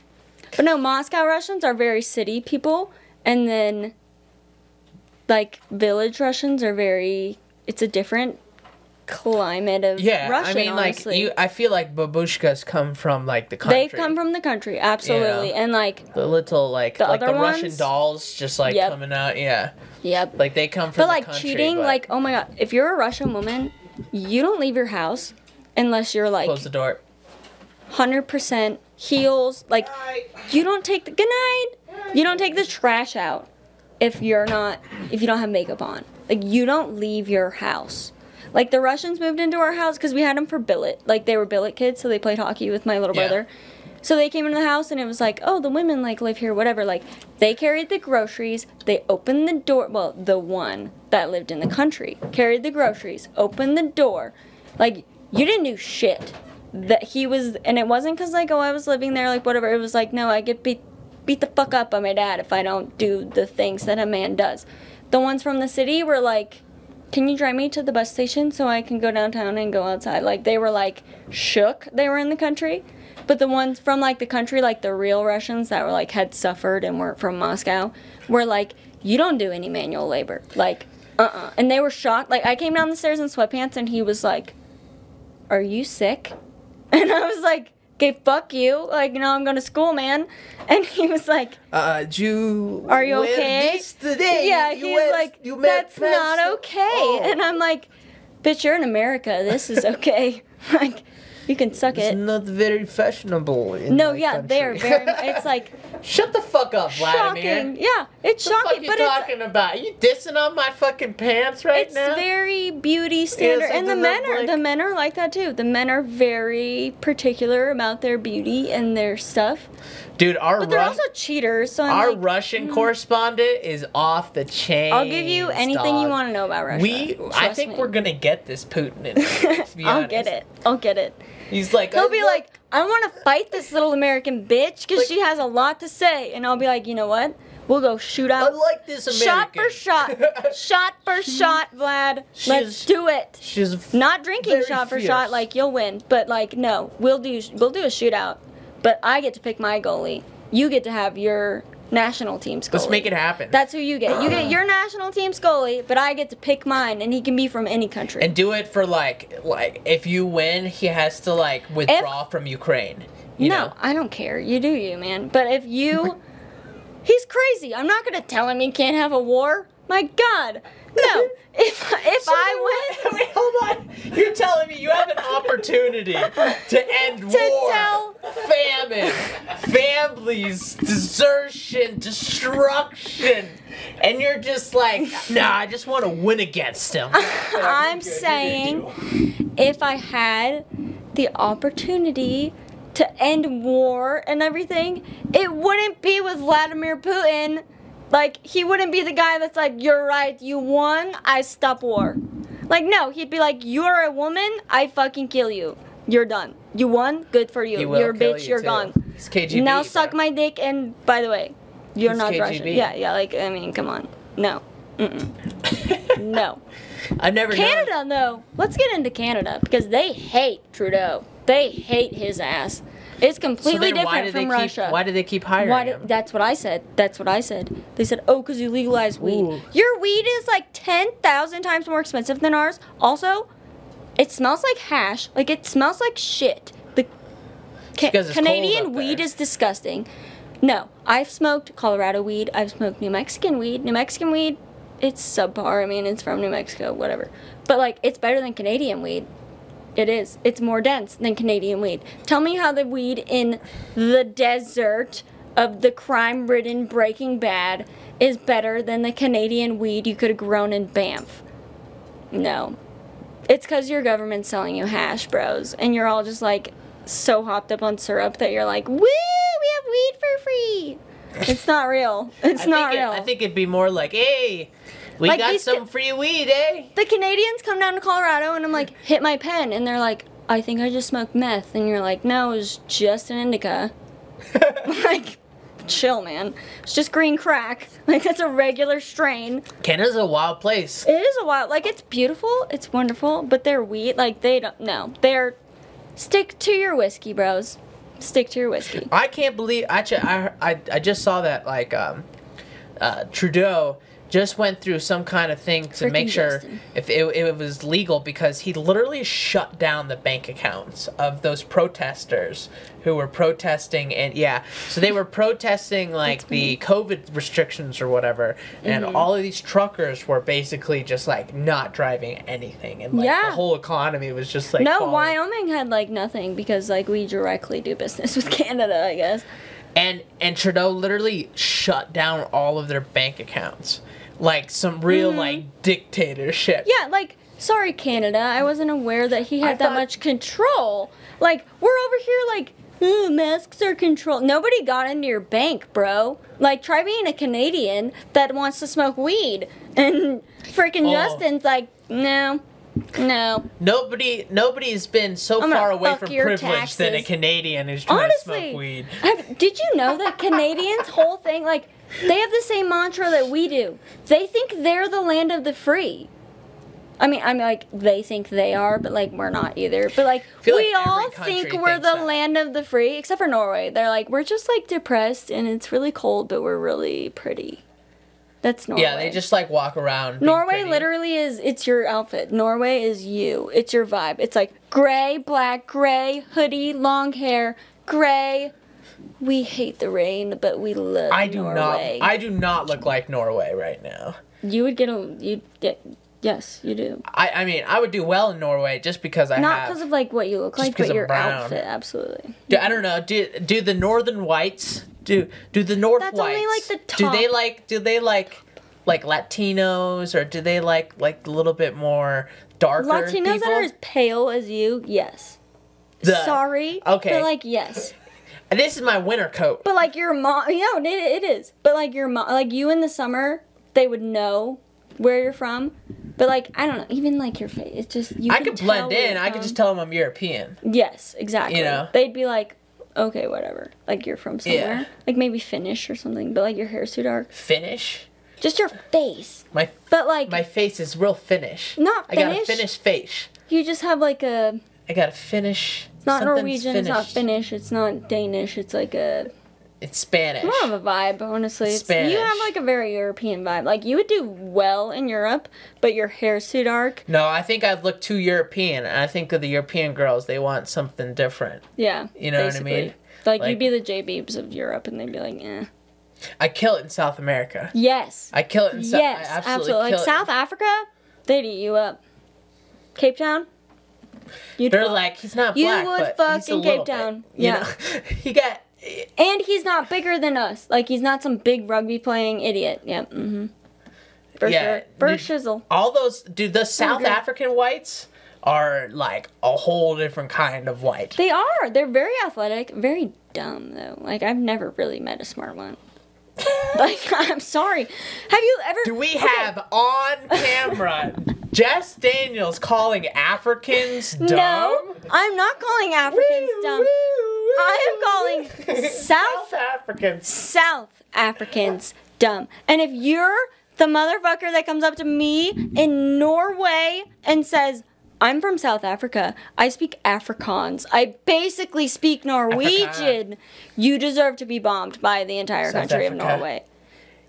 But no, Moscow Russians are very city people, and then like village Russians are very. It's a different climate of Yeah, Russian. I mean, honestly. like you, I feel like babushkas come from like the country. They've come from the country, absolutely, Yeah. and like, the little like The like the other Russian dolls just like Yep. coming out. Yeah, yep. like they come from. But the like country, cheating, but like oh my god, if you're a Russian woman, you don't leave your house unless you're like close the door. hundred percent heels. Like you don't take the good night. You don't take the trash out if you're not if you don't have makeup on. Like you don't leave your house. Like the Russians moved into our house because we had them for billet. Like they were billet kids, so they played hockey with my little Yeah. brother. So they came into the house and it was like, oh, the women like live here, whatever. Like they carried the groceries. They opened the door. Well, the one that lived in the country carried the groceries, opened the door. Like you didn't do shit. That he was, and it wasn't because like, oh, I was living there, like whatever. It was like, no, I get beat, beat the fuck up by my dad if I don't do the things that a man does. The ones from the city were like, can you drive me to the bus station so I can go downtown and go outside? Like they were like shook they were in the country. But the ones from like the country, like the real Russians that were like had suffered and weren't from Moscow, were like, you don't do any manual labor. Like, uh uh And they were shocked. Like I came down the stairs in sweatpants and he was like, Are you sick? And I was like, Okay, fuck you. Like, you know, I'm going to school, man. And he was like, Uh, you. Are you okay? Today. yeah, he was like, that's not okay. Oh. And I'm like, bitch, you're in America. This is okay. like, you can suck It's it. not very fashionable. In No, yeah, country. they're very. It's like Shut the fuck up, Vladimir. shocking. Yeah, it's What the fuck shocking, you but it's talking about? you dissing on my fucking pants right it's now? It's very beauty standard, and the men are like- the men are like that too. The men are very particular about their beauty and their stuff, Dude, our but they're Rus- also cheaters. So I'm our like, Russian mm. correspondent is off the chain. I'll give you anything you want to know about Russia. We, I think me. we're gonna get this Putin in. here, to be I'll honest. get it. I'll get it. He's like, He'll "I be like, I want to fight this little American bitch because Like- she has a lot to say. And I'll be like, you know what? We'll go shoot I out. like this American. Shot for shot. shot for shot, Vlad. She's- Let's do it. She's Not drinking shot for fierce. shot like you'll win, but like no, we'll do we'll do a shootout. But I get to pick my goalie. You get to have your national team's goalie. Let's make it happen. That's who you get. You get your national team's goalie, but I get to pick mine, and he can be from any country. and do it for like, like if you win, he has to like withdraw from Ukraine. You no, know? I don't care. You do you, man. But if you, he's crazy. I'm not gonna tell him he can't have a war. My God, no. if if I win, Wait, hold on. You're telling me you have an opportunity to end To war, tell- famine, families, desertion, destruction, and you're just like, nah, I just want to win against him. I'm saying if I had the opportunity to end war and everything, it wouldn't be with Vladimir Putin. Like, he wouldn't be the guy that's like, you're right, you won, I stop war. Like, no, he'd be like, you're a woman, I fucking kill you. You're done. You won, good for you. You're a bitch, you, you're too. gone. He's KGB. now suck bro. my dick, and by the way, you're He's not KGB. Russian. Yeah, yeah, like, I mean, come on. No. No. I've never known- Canada, though. Let's get into Canada because they hate Trudeau. They hate his ass. It's completely why different from keep? Russia. Why do they keep hiring Why do- that's what I said. That's what I said. They said, "Oh, because you legalize weed. Ooh. Your weed is like ten thousand times more expensive than ours. Also, it smells like hash. Like it smells like shit. The Ca- because it's cold Canadian weed is disgusting. No, I've smoked Colorado weed. I've smoked New Mexican weed. New Mexican weed, it's subpar. I mean, it's from New Mexico, whatever. But like, it's better than Canadian weed. It is. It's more dense than Canadian weed. Tell me how the weed in the desert of the crime ridden Breaking Bad is better than the Canadian weed you could have grown in Banff. No. It's because your government's selling you hash, bros. And you're all just like so hopped up on syrup that you're like, woo, we have weed for free. It's not real. It's I not think it- real. I think it'd be more like, hey, we Like got some free weed, eh? the Canadians come down to Colorado and I'm like, hit my pen. And they're like, I think I just smoked meth. And you're like, no, it was just an indica. like, chill, man. It's just green crack. Like, that's a regular strain. Canada's a wild place. It is a wild, like, it's beautiful, it's wonderful, but their weed, like, they don't, no. They're, stick to your whiskey, bros. Stick to your whiskey. I can't believe. Actually, I I, I just saw that like um, uh, Trudeau just went through some kind of thing to make sure Justin. if it, it was legal because he literally shut down the bank accounts of those protesters who were protesting and yeah so they were protesting like the covid restrictions or whatever and Mm-hmm. all of these truckers were basically just like not driving anything and like Yeah. the whole economy was just like no, falling. Wyoming had like nothing because like we directly do business with Canada, I guess. and and Trudeau literally shut down all of their bank accounts, like some real like dictatorship. Mm-hmm. Yeah, like sorry Canada, I wasn't aware that he had I that thought- much control. Like we're over here like Ooh, masks are controlled. Nobody got into your bank, bro. Like, try being a Canadian that wants to smoke weed. And freaking Oh. Justin's like, no, no. Nobody nobody's been so I'm far away from privilege than a. Canadian who's trying to smoke weed. have, did you know that Canadians' whole thing, like, they have the same mantra that we do. They think they're the land of the free. I mean, I mean, like they think they are, but like we're not either. But like we like all think we're the that. land of the free, except for Norway. They're like we're just like depressed and it's really cold, but we're really pretty. That's Norway. Yeah, they just like walk around. Norway pretty. literally is it's your outfit. Norway is you. It's your vibe. It's like gray, black, gray, hoodie, long hair, gray. We hate the rain, but we love I do Norway. not. I do not look like Norway right now. you would get a you get yes, you do. I, I mean, I would do well in Norway just because I Not because of like what you look like, but your brown. outfit absolutely. do, I don't know. Do do the Northern Whites do do the North That's Whites? only, like, the top. Do they like do they like like Latinos or do they like like a little bit more darker Latinos people? that are as pale as you, yes. The- Sorry. okay. But like yes. This is my winter coat. But like your mom, you know, it, it is. But like your mom, like you in the summer, they would know where you're from. But like I don't know, even like your face, it's just you. I could blend in. I could just tell them I'm European. Yes, exactly. You know? they'd be like, okay, whatever. Like you're from somewhere, Yeah. like maybe Finnish or something. But like your hair's too dark. Finnish. Just your face. My But like my face is real Finnish. not Finnish. I got a Finnish. Finnish face. You just have like a. I got a Finnish. It's not something's Norwegian. It's not. Finnish. It's not Danish. It's like a It's Spanish. more of a vibe, honestly. It's, Spanish. you have like a very European vibe. Like you would do well in Europe, but your hair's too dark. No, I think I'd look too European. And I think of the European girls, they want something different. Yeah. You know what I mean? Like, Like- you'd be the J Beebs of Europe, and they'd be like, eh. I kill it in South America. Yes. I kill it in South. yes, I absolutely. absolutely, Like. South Africa, they'd eat you up. Cape Town. You'd They're like he's not You black, would but fuck he's a in Cape Town. Bit, you Yeah. know? he got. and he's not bigger than us. Like he's not some big rugby playing idiot. Yeah. Mm-hmm. For Yeah, sure. For dude. shizzle. All those, dude. The South. African whites are like a whole different kind of white. They are. They're very athletic. Very dumb though. Like I've never really met a smart one. like I'm sorry. Have you ever? Do we Okay. have on camera Jess Daniels calling Africans dumb? No, I'm not calling Africans dumb. I am calling South South Africans. South Africans dumb. And if you're the motherfucker that comes up to me in Norway and says, I'm from South Africa. I speak Afrikaans. I basically speak Norwegian. You deserve to be bombed by the entire South country of Norway.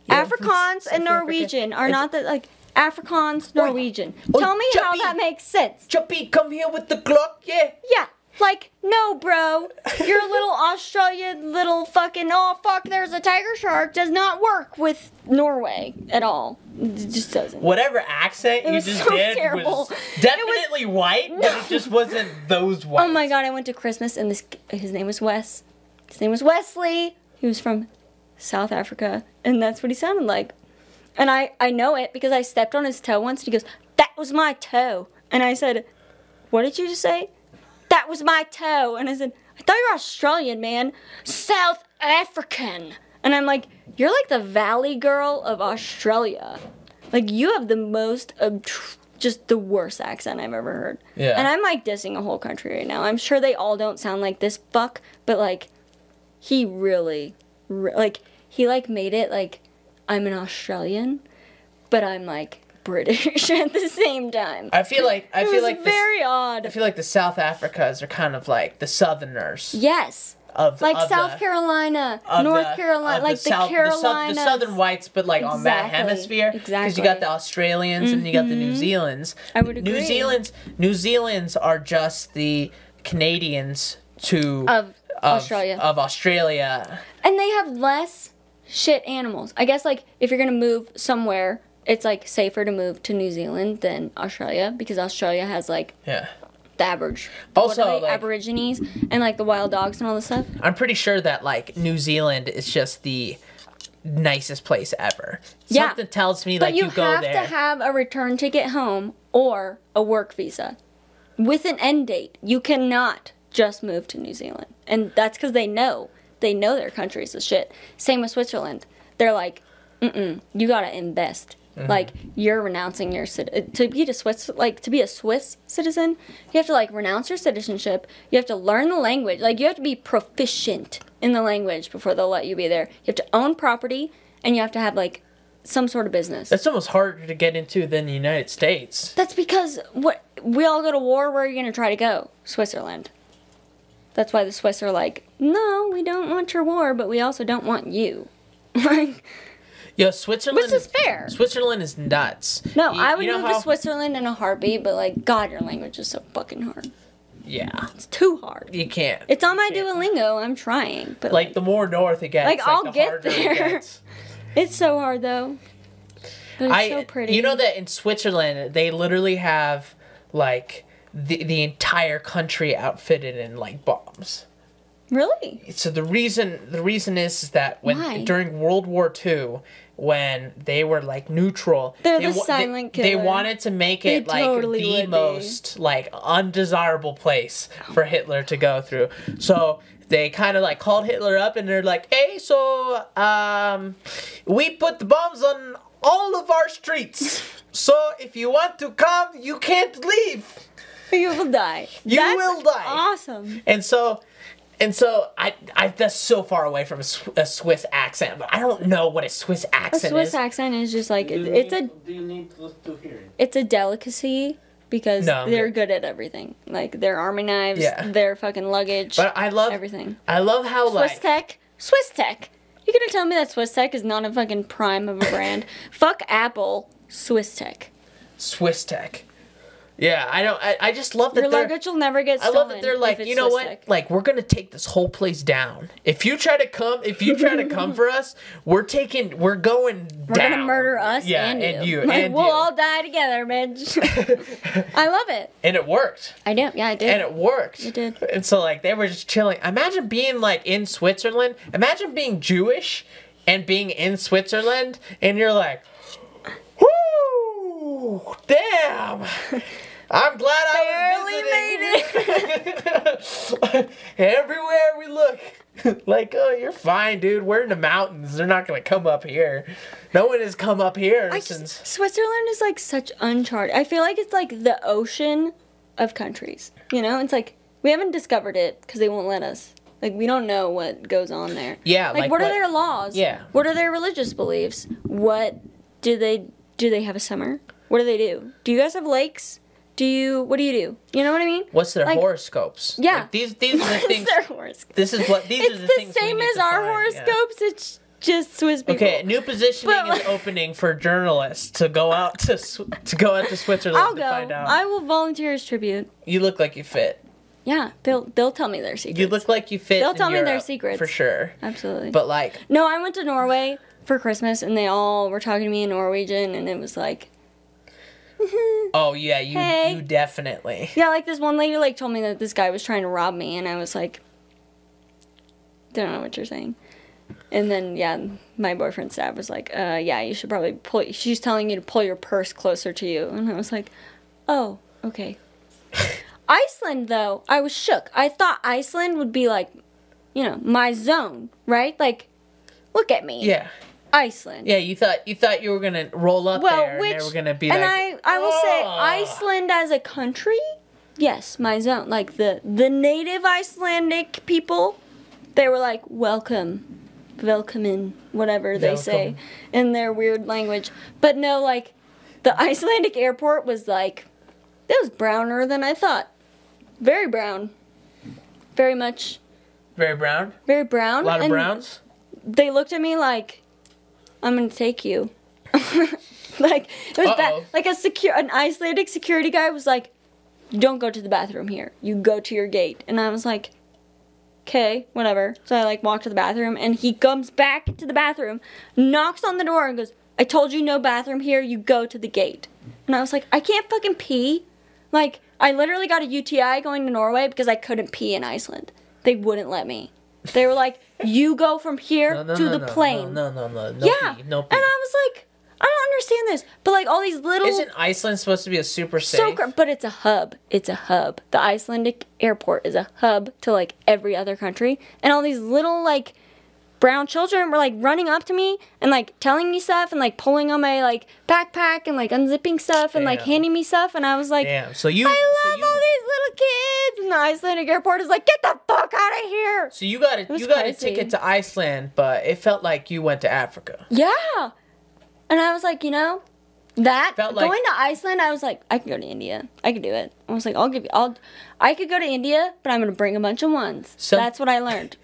Afrikaans and Africa? Norwegian are It's- not that like Afrikaans, Norwegian. Oi, Tell me how that makes sense. Chuppy, come here with the clock, yeah. Yeah. Like, no, bro. You're a little Australian, little fucking, oh, fuck, there's a tiger shark. Does not work with Norway at all. It just doesn't. Whatever accent It you just so did terrible. was definitely white, but it just wasn't those whites. Oh my god, I went to Christmas and this, his name was Wes. His name was Wesley. He was from South Africa, and that's what he sounded like. And I, I know it because I stepped on his toe once and he goes, That was my toe. And I said, What did you just say? That was my toe. And I said, I thought you were Australian, man. South African. And I'm like, You're like the Valley Girl of Australia. Like, you have the most, just the worst accent I've ever heard. Yeah. And I'm like dissing a whole country right now. I'm sure they all don't sound like this fuck, but like, he really, re- like, he like made it like, I'm an Australian, but I'm like British at the same time. I feel like I it feel like very the, odd. I feel like the South Africas are kind of like the Southerners yes. of like of South the- Carolina, of North the- Carolina, of like the, South- Carolinas. the, the southern whites, but like on that Exactly, hemisphere. Because you got the Australians and you got the New mm-hmm. Zealands. I would agree. New. Zealand's New Zealand's are just the Canadians to Of Australia. Of Australia. and they have less shit animals. I guess like if you're gonna move somewhere, it's like safer to move to New Zealand than Australia because Australia has like Yeah. the average. Also, what like- Aborigines and like the wild dogs and all this stuff. I'm pretty sure that like New Zealand is just the nicest place ever. Yeah. Something tells me But like you, you, go have there. to have a return ticket home or a work visa with an end date. You cannot just move to New Zealand, and that's because they know they know their country's the shit. Same with Switzerland. They're like, mm mm you gotta invest. Mm-hmm. Like you're renouncing your to be a Swiss like to be a Swiss citizen. You have to like renounce your citizenship. You have to learn the language. Like you have to be proficient in the language before they'll let you be there. You have to own property, and you have to have like some sort of business. That's almost harder to get into than the United States. That's because what we all go to war. Where are you going to try to go? Switzerland. That's why the Swiss are like, no, we don't want your war, but we also don't want you. like, Yo, Switzerland. which is fair. Switzerland is nuts. No, You- I would you know move how- to Switzerland in a heartbeat, but like, God, your language is so fucking hard. Yeah, It's too hard. you can't. It's on my. Duolingo. I'm trying, but Like like, the more north it gets, Like, I'll the get harder it there. gets. it's so hard though. But it's I, so pretty. you know that in Switzerland they literally have like the the entire country outfitted in like bombs. Really? So the reason the reason is, is that when Why? during World War II when they were like neutral, They're they, the silent they, they wanted to make They it like totally the would be. most like undesirable place for Hitler to go through. So they kind of like called Hitler up and they're like, "Hey, so um, we put the bombs on all of our streets. So if you want to come, you can't leave." You will die. You That's will die. Awesome. And so, and so, I, I that's so far away from a, Sw- a Swiss accent, but I don't know what a Swiss accent is. A Swiss is. accent is just like Do you it's need, a Do you need to listen to hear it? it's a delicacy because No, they're good. good at everything. Like their army knives, Yeah. their fucking luggage, But I love, everything. I love how Swiss like Tech, Swiss Tech. You gonna tell me that Swiss Tech is not a fucking prime of a brand? Fuck Apple, Swiss Tech. Swiss tech. Yeah, I don't. I, I just love that Your they're. luggage will never get I love that they're like, you know what? Tech. Like, we're gonna take this whole place down. If you try to come, if you try to come for us, we're taking, we're going We're down. gonna murder us Yeah, and you. and you, Like, and we'll you. all die together, bitch. I love it. and it worked. I do. Yeah, I did. and it worked. It did. And so like they were just chilling. Imagine being like in Switzerland. Imagine being Jewish and being in Switzerland, and you're like, "Whoo, damn." I'm glad I was visiting. Everywhere we look, like, oh, you're fine, dude. We're in the mountains. They're not gonna come up here. No one has come up here I since. just, Switzerland is like such uncharted. I feel like it's like the ocean of countries. You know, it's like we haven't discovered it because they won't let us. Like we don't know what goes on there. Yeah, Like, like what, are their laws? Yeah. What are their religious beliefs? What do they do? They have a summer. What do they do? Do you guys have lakes? Do you? What do you do? You know what I mean? What's their like- horoscopes? Yeah. Like, these these are the What's things. their horoscope? This is what these are the, the things we same need as our find, yeah. horoscopes. It's just Swiss people. Okay, new positioning But, like- is opening for journalists to go out to to go out to Switzerland I'll to go. find out. I will volunteer as tribute. You look like you fit. Yeah, they'll they'll tell me their secrets. You look like you fit. They'll tell me their secrets. for sure. absolutely. But like, no, I went to Norway for Christmas, and they all were talking to me in Norwegian, and it was like, oh yeah, you Hey. you definitely. yeah, like this one lady like told me that this guy was trying to rob me, and I was like, don't know what you're saying. And then yeah, my boyfriend's dad was like, uh, yeah, you should probably pull. She's telling you to pull your purse closer to you, and I was like, oh, okay. Iceland though, I was shook. I thought Iceland would be like, you know, my zone, right? Like, look at me, Yeah, Iceland. yeah. You thought you thought you were gonna roll up Well, there which and they were gonna be and like. I I will say "Oh." Iceland as a country, yes, my zone. Like the the native Icelandic people, they were like welcome, welcome in whatever they say in their weird language. But no, like the Icelandic airport was like it was browner than I thought. Very brown. Very much Very brown. very brown. A lot of browns. They looked at me like, "I'm gonna take you." like it was bad. Like a secure, an Icelandic security guy was like, "Don't go to the bathroom here. You go to your gate." And I was like, "Okay, whatever." So I like walk to the bathroom, and he comes back to the bathroom, knocks on the door, and goes, "I told you no bathroom here. You go to the gate." And I was like, "I can't fucking pee." Like I literally got a UTI going to Norway because I couldn't pee in Iceland. They wouldn't let me. They were like, "You go from here No, no, to no, the plane." No, no, no, no. yeah. pee, no pee. And I was like, I don't understand this. But like all these little Isn't Iceland supposed to be a super safe? so cr- but it's a hub. It's a hub. The Icelandic airport is a hub to like every other country. And all these little like brown children were like running up to me and like telling me stuff and like pulling on my like backpack and like unzipping stuff and like handing me stuff and I was like Damn. So you. I so love you, all these little kids and the Icelandic airport is like get the fuck out of here. So you got a you got crazy. a ticket to Iceland, but it felt like you went to Africa. Yeah. And I was like, you know, that Felt like- going to Iceland, I was like, I could go to India. I could do it. I was like, I'll give you, I'll, I could go to India, but I'm gonna bring a bunch of ones. So- That's what I learned.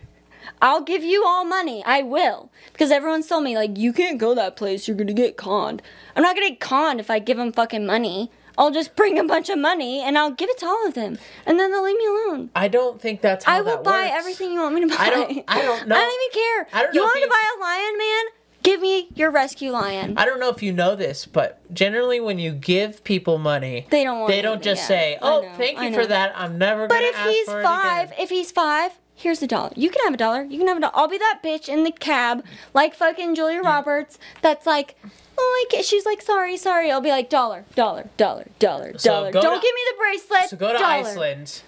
I'll give you all money. I will. Because everyone's told me, like, you can't go that place. You're gonna get conned. I'm not gonna get conned if I give them fucking money. I'll just bring a bunch of money and I'll give it to all of them. And then they'll leave me alone. I don't think that's how I will buy works. everything you want me to buy. I don't- I don't know. I don't even care. I don't you know if want me you- to buy a lion, man? Give me your rescue lion. I don't know if you know this, but generally when you give people money, They don't want they don't anything, just yeah. say, "Oh, know, thank you for that. I'm never But if he's five, it again." if he's five, here's a dollar. You can have a dollar. You can have a dollar. I'll be that bitch in the cab, like fucking Julia Roberts. That's like, oh, like she's like, sorry, sorry. I'll be like, dollar, dollar, dollar, dollar, So dollar. go Don't to- give me the bracelet. So go to dollar. Iceland,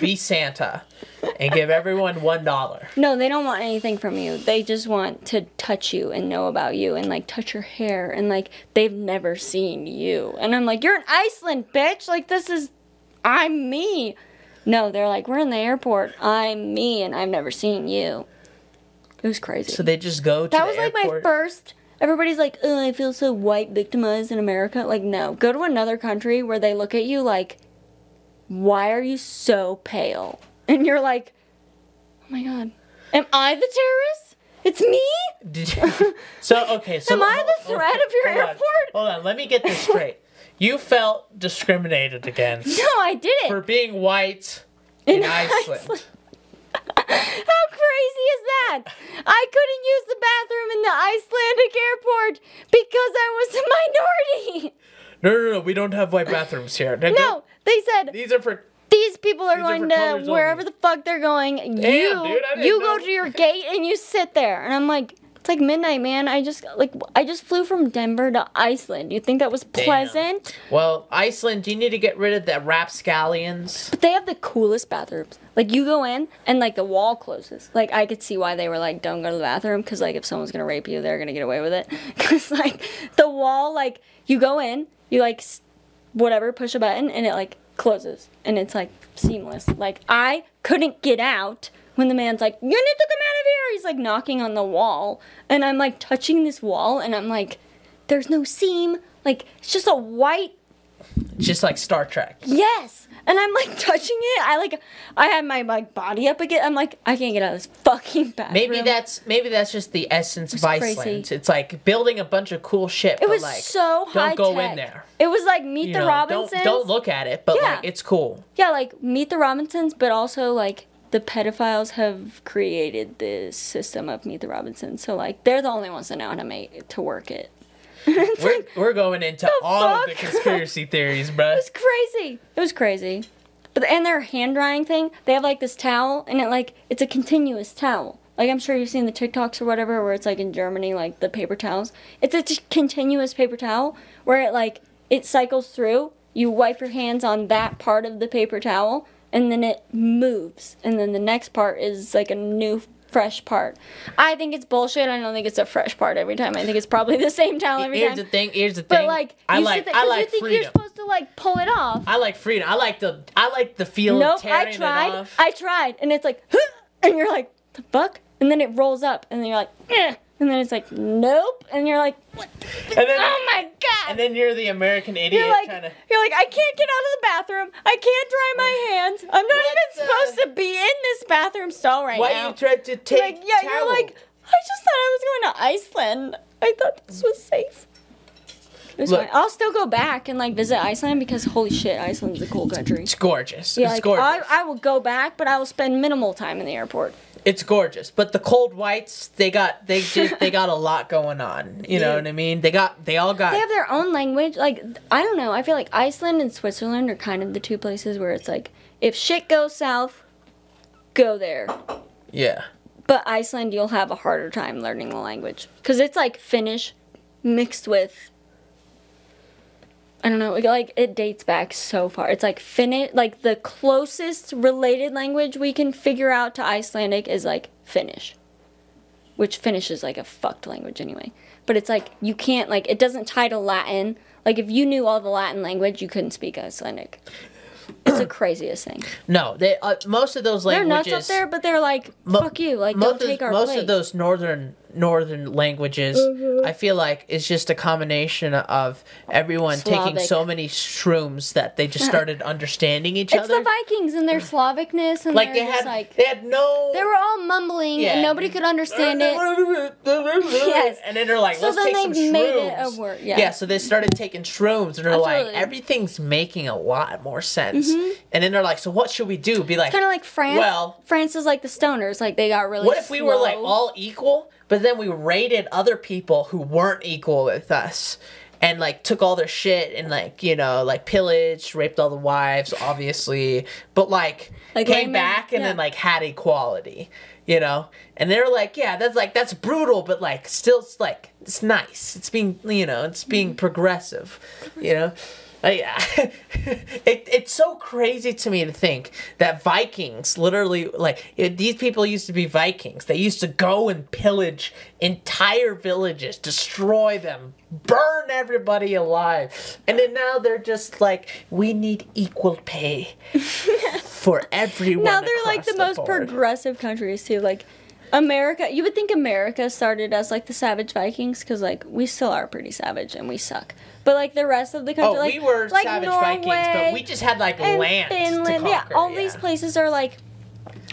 be Santa, and give everyone one dollar. No, they don't want anything from you. They just want to touch you and know about you and like touch your hair and like they've never seen you. And I'm like, you're in Iceland, bitch. Like this is, I'm me. No, they're like, we're in the airport. I'm me, and I've never seen you. It was crazy. So they just go to that was like my airport. first. Everybody's like, oh, I feel so white victimized in America. Like, no, go to another country where they look at you like, why are you so pale? And you're like, oh my god, am I the terrorist? It's me? Did you, so okay, so Am I the threat of your hold on, airport? Hold on, let me get this straight. You felt discriminated against No, I didn't. for being white in, In Iceland. Iceland. How crazy is that? I couldn't use the bathroom in the Icelandic airport because I was a minority. No, no, no, we don't have white bathrooms here. Now No, they said these are for. these people are These going for to wherever only. the fuck they're going. you dude, you go to your gate and you sit there, and I'm like, it's like midnight, man. I just like I just flew from Denver to Iceland. You think that was pleasant? Damn. Well, Iceland, do you need to get rid of the rapscallions. But they have the coolest bathrooms. Like you go in and like the wall closes. Like I could see why they were like, don't go to the bathroom because like if someone's gonna rape you, they're gonna get away with it. Because like the wall, like you go in, you like whatever, push a button, and it like closes, and it's like seamless. Like I couldn't get out when the man's like, you need to come out of here. He's like knocking on the wall, and I'm like touching this wall, and I'm like, there's no seam. Like it's just a white Just like Star Trek. Yes. And I'm like touching it. I like I had my like body up again. I'm like, I can't get out of this fucking bathroom. Maybe that's maybe that's just the essence of It's Iceland. crazy. It's like building a bunch of cool shit. it but was like, so high don't go tech. in there. It was like Meet You the know, Robinsons. Don't, don't look at it, but Yeah. like it's cool. Yeah, like Meet the Robinsons, but also like the pedophiles have created this system of Meet the Robinsons. So like they're the only ones that know how to make to work it. We're, like, we're going into all of the conspiracy theories, bro. It was crazy. It was crazy. But and their hand drying thing, they have like this towel and it like it's a continuous towel. Like I'm sure you've seen the TikToks or whatever where it's like in Germany like the paper towels. It's a t- continuous paper towel where it like it cycles through. You wipe your hands on that part of the paper towel and then it moves and then the next part is like a new fresh part. I think it's bullshit. I don't think it's a fresh part every time. I think it's probably the same towel every Here's time. the thing. Here's the thing. But like, I you like I like you think you're supposed to like pull it off. I like freedom. I like the I like the feel Nope, of tearing I tried. it off. I tried, and it's like, and you're like, the fuck, and then it rolls up, and then you're like, eh, And then it's like, nope. And you're like, what? And then, Oh my god. and then you're the American idiot you're like, trying to. you're like, I can't get out of the bathroom. I can't dry my hands. I'm not What even the- supposed to be in this bathroom stall right Why now. Why you tried to take like, yeah, towel? you're like, I just thought I was going to Iceland. I thought this was safe. Look. I'll still go back and like visit Iceland because holy shit, Iceland's a cool country. It's gorgeous. Yeah, it's like, gorgeous. I, I will go back, but I will spend minimal time in the airport. It's gorgeous, but the cold whites, they got they just they got a lot going on. You know what I mean? They got they all got They have their own language. Like I don't know. I feel like Iceland and Switzerland are kind of the two places where it's like if shit goes south, go there. yeah. But Iceland, you'll have a harder time learning the language because it's like Finnish mixed with. I don't know. Like it dates back so far. It's like Finnish. Like the closest related language we can figure out to Icelandic is like Finnish, which Finnish is like a fucked language anyway. But it's like you can't like it doesn't tie to Latin. Like if you knew all the Latin language, you couldn't speak Icelandic. It's the craziest thing. No, they uh, most of those languages. They're languages. nuts up there, but they're like, mo- fuck you. Like, most don't take of, our most place. of those northern northern languages Mm-hmm. i feel like is just a combination of everyone taking Slavic. so many shrooms that they just started understanding each other. It's other the Vikings and their Slavicness and like their they just had like they had no they were all mumbling Yeah. and nobody could understand it. yes and then they're like So let's then take they some shrooms made it a word, yeah. so they started taking shrooms and they're like Absolutely. Everything's making a lot more sense Mm-hmm. and then they're like so what should we do be like Kind of like France. Well- France is like the stoners. Like they got really. What if we were like all equal, but then we raided other people who weren't equal with us? And like took all their shit and like you know like pillaged, raped all the wives, obviously, but like, Like came back and then like had equality, you know. And they're like, yeah, that's like that's brutal, but like still, it's like it's nice. It's being you know, it's being mm-hmm. progressive, you know. Like, it, it's so crazy to me to think that Vikings literally like it, these people used to be Vikings. They used to go and pillage entire villages, destroy them, burn everybody alive, and then now they're just like, we need equal pay for everyone. Now they're like across the most board. progressive countries too. Like America, you would think America started as like the savage Vikings because like we still are pretty savage and we suck. But like the rest of the country, Oh, like, we were like savage Norway Vikings, but we just had like and land Finland, yeah, all these places are like,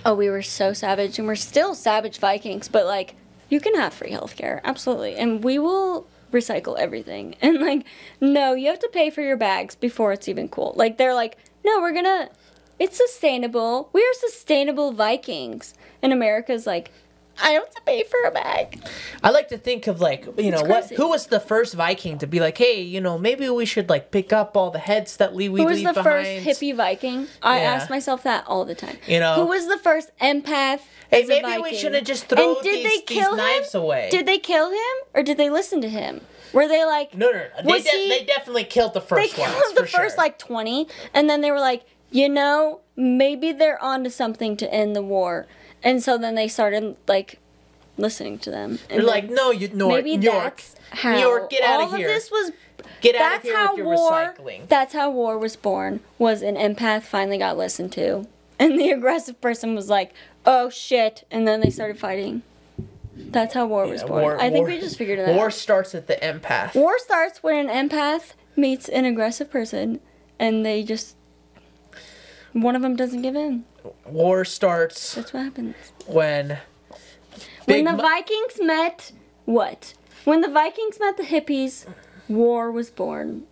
oh, we were so savage and we're still savage Vikings, but like you can have free healthcare, absolutely, and we will recycle everything. And like, no, you have to pay for your bags before it's even cool. Like they're like, no, we're gonna, it's sustainable. We are sustainable Vikings, and America's like. I don't have to pay for a bag. I like to think of like you know what who was the first Viking to be like, hey, you know, maybe we should like pick up all the heads that we we Who was the first behind. hippie Viking? I Yeah. ask myself that all the time. You know? who was the first empath? Hey, as a maybe we Viking? should have just thrown And did these, they these kill him? knives away. Did they kill him or did they listen to him? Were they like no, no, no. They, Was de- he- they definitely killed the they first killed ones the first like twenty, and then they were like, you know, maybe they're onto something to end the war, and so then they started like listening to them. And They're like, no, you North, maybe New York, that's how New York, get out of here. of this was. get out of That's here how with your war. recycling. That's how war was born. Was an empath finally got listened to, and the aggressive person was like, "Oh shit!" and then they started fighting. That's how war was born. war- I think war- we just figured it out. War starts at the empath. War starts when an empath meets an aggressive person, and they just one of them doesn't give in. War starts That's what happens. when when the Mu- Vikings met what? When the Vikings met the hippies, war was born.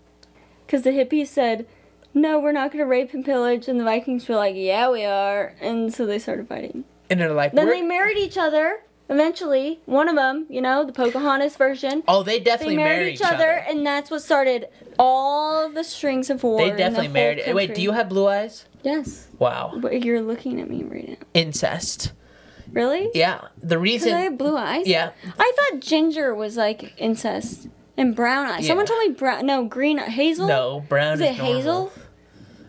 Because the hippies said, "No, we're not going to rape and pillage," and the Vikings were like, "Yeah, we are," and so they started fighting. and they're like, Then they married each other. Eventually, one of them, you know, the Pocahontas version, oh, they they definitely married, each other, and that's what started all the strings of war. They in the definitely whole married. Wait, do you have blue eyes? Yes, Wow, but you're looking at me right now. incest. Really? Yeah, the Because reason. I have blue eyes. Yeah, I thought ginger was like incest and brown eyes. Yeah. Someone told me brown. No, green. Hazel. no, brown Is is, it normal. hazel?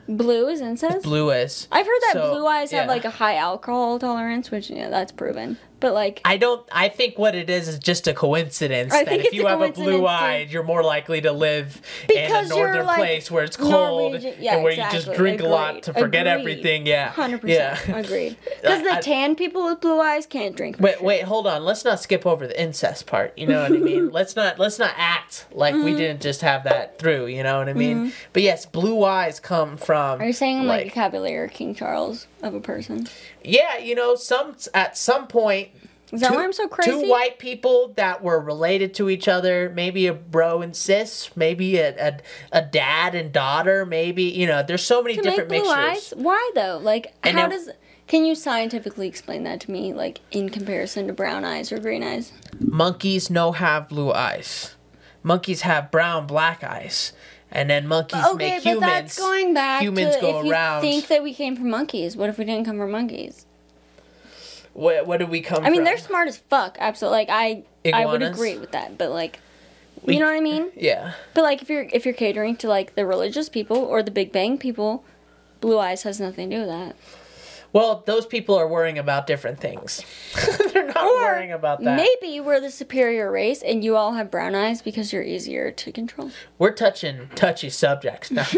Blue is incest. Blue is. I've heard that So, blue eyes have like a high alcohol tolerance, which yeah, that's proven. But like I don't. I think what it is is just a coincidence I that if you a have a blue eye, you're more likely to live Because in a northern like, place where it's cold Norwegian- yeah, and where you just exactly. drink a lot to forget Agreed. everything. Yeah, hundred yeah. percent agreed. Because the tan people with blue eyes can't drink. Wait, wait, hold on. Let's not skip over the incest part. You know what I mean? let's not let's not act like Mm-hmm. we didn't just have that through. You know what I mean? But yes, blue eyes come from. Are you saying I'm like, like Cavalier King Charles of a person? yeah, you know, some at some point Is that two, why I'm so crazy? Two white people that were related to each other, maybe a bro and sis, maybe a, a, a dad and daughter, maybe, you know, there's so many to different make blue mixtures. eyes? Why though? Like, And how now- does? Can you scientifically explain that to me, like in comparison to brown eyes or green eyes? Monkeys no have blue eyes. Monkeys have brown, black eyes. And then monkeys Okay, make but humans. that's going back humans to go if you around. think that we came from monkeys. What if we didn't come from monkeys? Where, where did we come I mean, from? they're smart as fuck. Absolutely. Like I, I would agree with that. But like, We- you know what I mean? Yeah. But like, if you're if you're catering to like the religious people or the Big Bang people, blue eyes has nothing to do with that. Well, those people are worrying about different things. they're not Or worrying about that. maybe we're the superior race and you all have brown eyes because you're easier to control. We're touching touchy subjects now.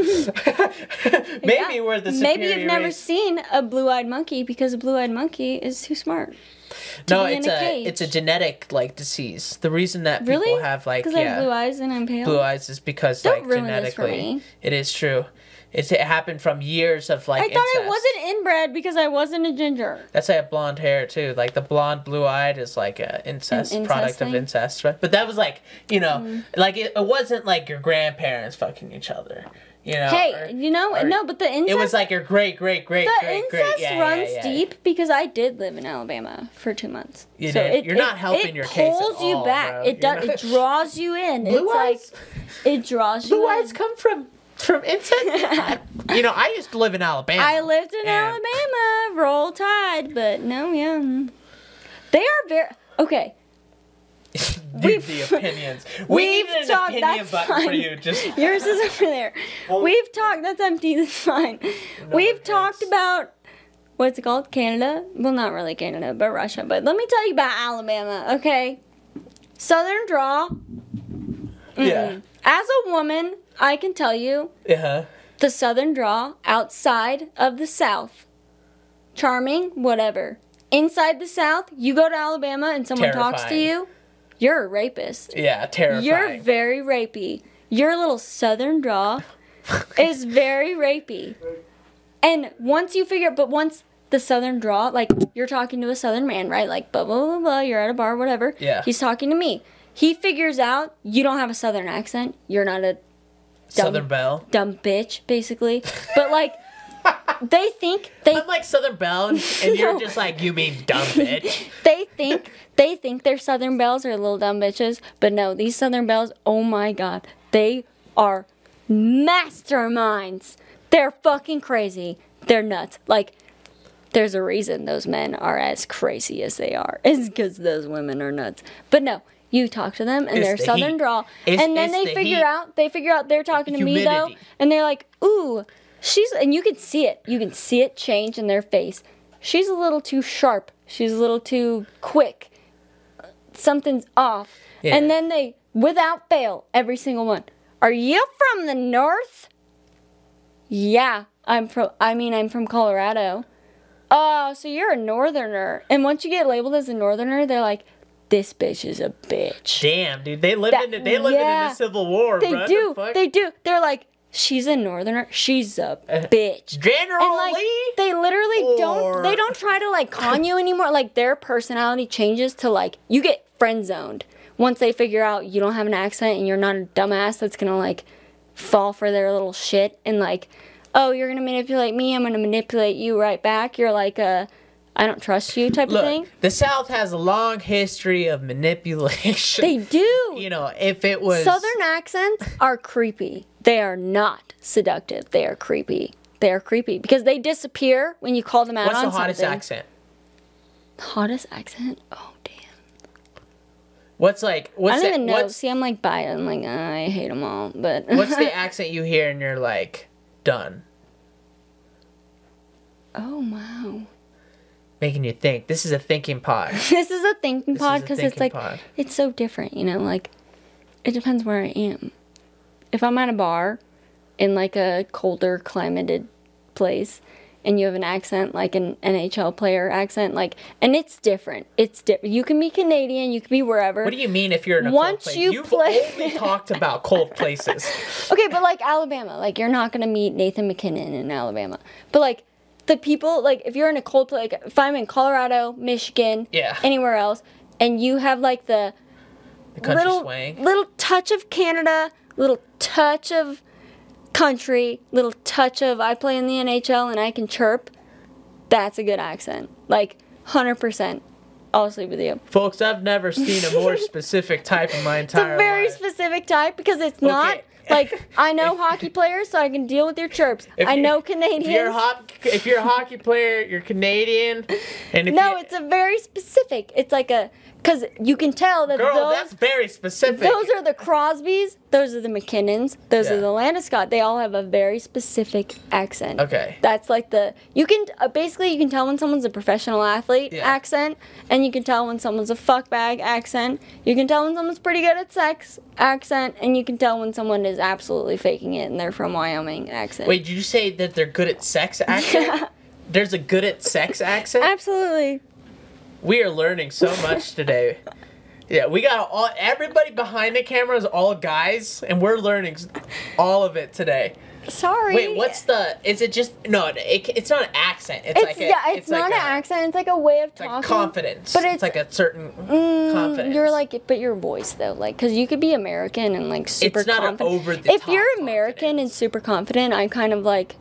maybe Yeah. we're the superior Maybe you've never race. seen a blue-eyed monkey because a blue-eyed monkey is too smart. no, it's a a, it's a genetic like disease. The reason that people Really? have like Because I yeah have blue eyes and I'm pale. blue eyes is because Don't like ruin this for genetically me. it is true. It's, it happened from years of like I thought I wasn't inbred because I wasn't a ginger. That's why I have blonde hair too. Like the blonde, blue-eyed is like a incest, incest product thing? of incest, right? But that was like, you know, Mm. like it, it wasn't like your grandparents fucking each other, you know. Hey, or- you know, or- no, but the incest it was like your great, great, great, the great, incest great. Yeah, yeah, runs yeah. deep because I did live in Alabama for two months. You so did? It, You're it- not helping it your case at pulls you all, back. bro. It does. It draws you in. Blue it's eyes. like it draws you Blue in. eyes come from from incest. You know, I used to live in Alabama. I lived in Alabama. Roll Tide, but no, yeah. They are very okay. We've- the opinions. We we've needed an talked- opinion that's button for fine. you. Just Yours is over there. We've talked. That's empty. That's fine. We've talked about what's it called? Canada. Well, not really Canada, but Russia. But let me tell you about Alabama. Okay. Southern draw. yeah, As a woman, I can tell you yeah. the Southern draw outside of the South. Charming, whatever. Inside the South, you go to Alabama and someone talks to you, you're a rapist. Yeah, terrifying. You're very rapey. Your little southern draw is very rapey. And once you figure, but once the southern draw, like you're talking to a southern man, right? Like blah blah blah blah. You're at a bar, whatever. Yeah. He's talking to me. He figures out you don't have a southern accent. You're not a Southern Belle. dumb bitch, basically. But like, they think they I'm like Southern Belle, and, and you're No. just like, you mean dumb bitch. they think they think their southern belles are little dumb bitches, but no, these southern belles, oh my god, they are masterminds. They're fucking crazy. They're nuts. Like there's a reason those men are as crazy as they are. It's because those women are nuts. But no, you talk to them and It's they're the southern heat. draw, It's- and then they the figure heat. out they figure out they're talking to me though, and they're like, ooh, she's and you can see it. You can see it change in their face. She's a little too sharp. She's a little too quick. Something's off. Yeah. And then they, without fail, every single one. Are you from the north? Yeah, I'm from. I mean, I'm from Colorado. Oh, so you're a northerner. And once you get labeled as a northerner, they're like, this bitch is a bitch. Damn, dude, they lived That- in the, they lived yeah. in the Civil War, They bro. do. The? They do. They're like, she's a northerner. She's a uh, bitch. General And like Lee. they literally Or- don't they don't try to like con you anymore. Like their personality changes to like you get friend zoned once they figure out you don't have an accent and you're not a dumbass that's gonna like fall for their little shit and like oh you're gonna manipulate me I'm gonna manipulate you right back. You're like a I don't trust you type of thing. Look, the South has a long history of manipulation. They do. you know, if it was Southern accents are creepy. They are not seductive. They are creepy. They are creepy because they disappear when you call them out what's on the hottest something. accent? Hottest accent? Oh damn. What's like what's I don't the, even know. See, I'm like bi. I'm like uh, I hate them all. But what's the accent you hear and you're like done? oh wow. making you think. This is a thinking pod. This is a thinking This pod because it's like pod. it's so different, you know. Like it depends where I am. If I'm at a bar in like a colder climated place, and you have an accent like an NHL player accent, like, and it's different. It's different. You can be Canadian, you can be wherever. What do you mean if you're in a Once cold place? you You've play- only talked about cold places. Okay, but like Alabama, like you're not gonna meet Nathan MacKinnon in Alabama. But like the people, like if you're in a cold place, like if I'm in Colorado, Michigan, Yeah. anywhere else, and you have like the The country little little touch of Canada, little touch of country, little touch of I play in the NHL and I can chirp. That's a good accent. Like hundred percent. I'll sleep with you. Folks, I've never seen a more specific type in my entire. It's a very life. specific type because it's not like I know If- hockey players, so I can deal with your chirps. If I know If Canadians. you're a hop, if you're a hockey player, you're Canadian, and if no, you, it's a very specific. It's like a because you can tell that girl, those that's very specific. those are the Crosbys, those are the MacKinnons, those Yeah. are the Landeskog. They all have a very specific accent. okay. That's like the you can uh, basically you can tell when someone's a professional athlete Yeah. accent, and you can tell when someone's a fuckbag accent. You can tell when someone's pretty good at sex accent, and you can tell when someone is absolutely faking it and they're from Wyoming accent. Wait, did you say that they're good at sex accent? Yeah. There's a good at sex accent. Absolutely. We are learning so much today. Yeah, we got all everybody behind the camera is all guys, and we're learning all of it today. Sorry. Wait, what's the? Is it just no? It, it's not an accent. It's, It's like a, yeah, it's, like not a, an accent. It's like a way of It's like talking. confidence. But it's, it's- like a certain Mm, confidence. You're like, but your voice though, like, cause you could be American and like super It's not an confident. over the if you're American and super confident, I'm kind of like,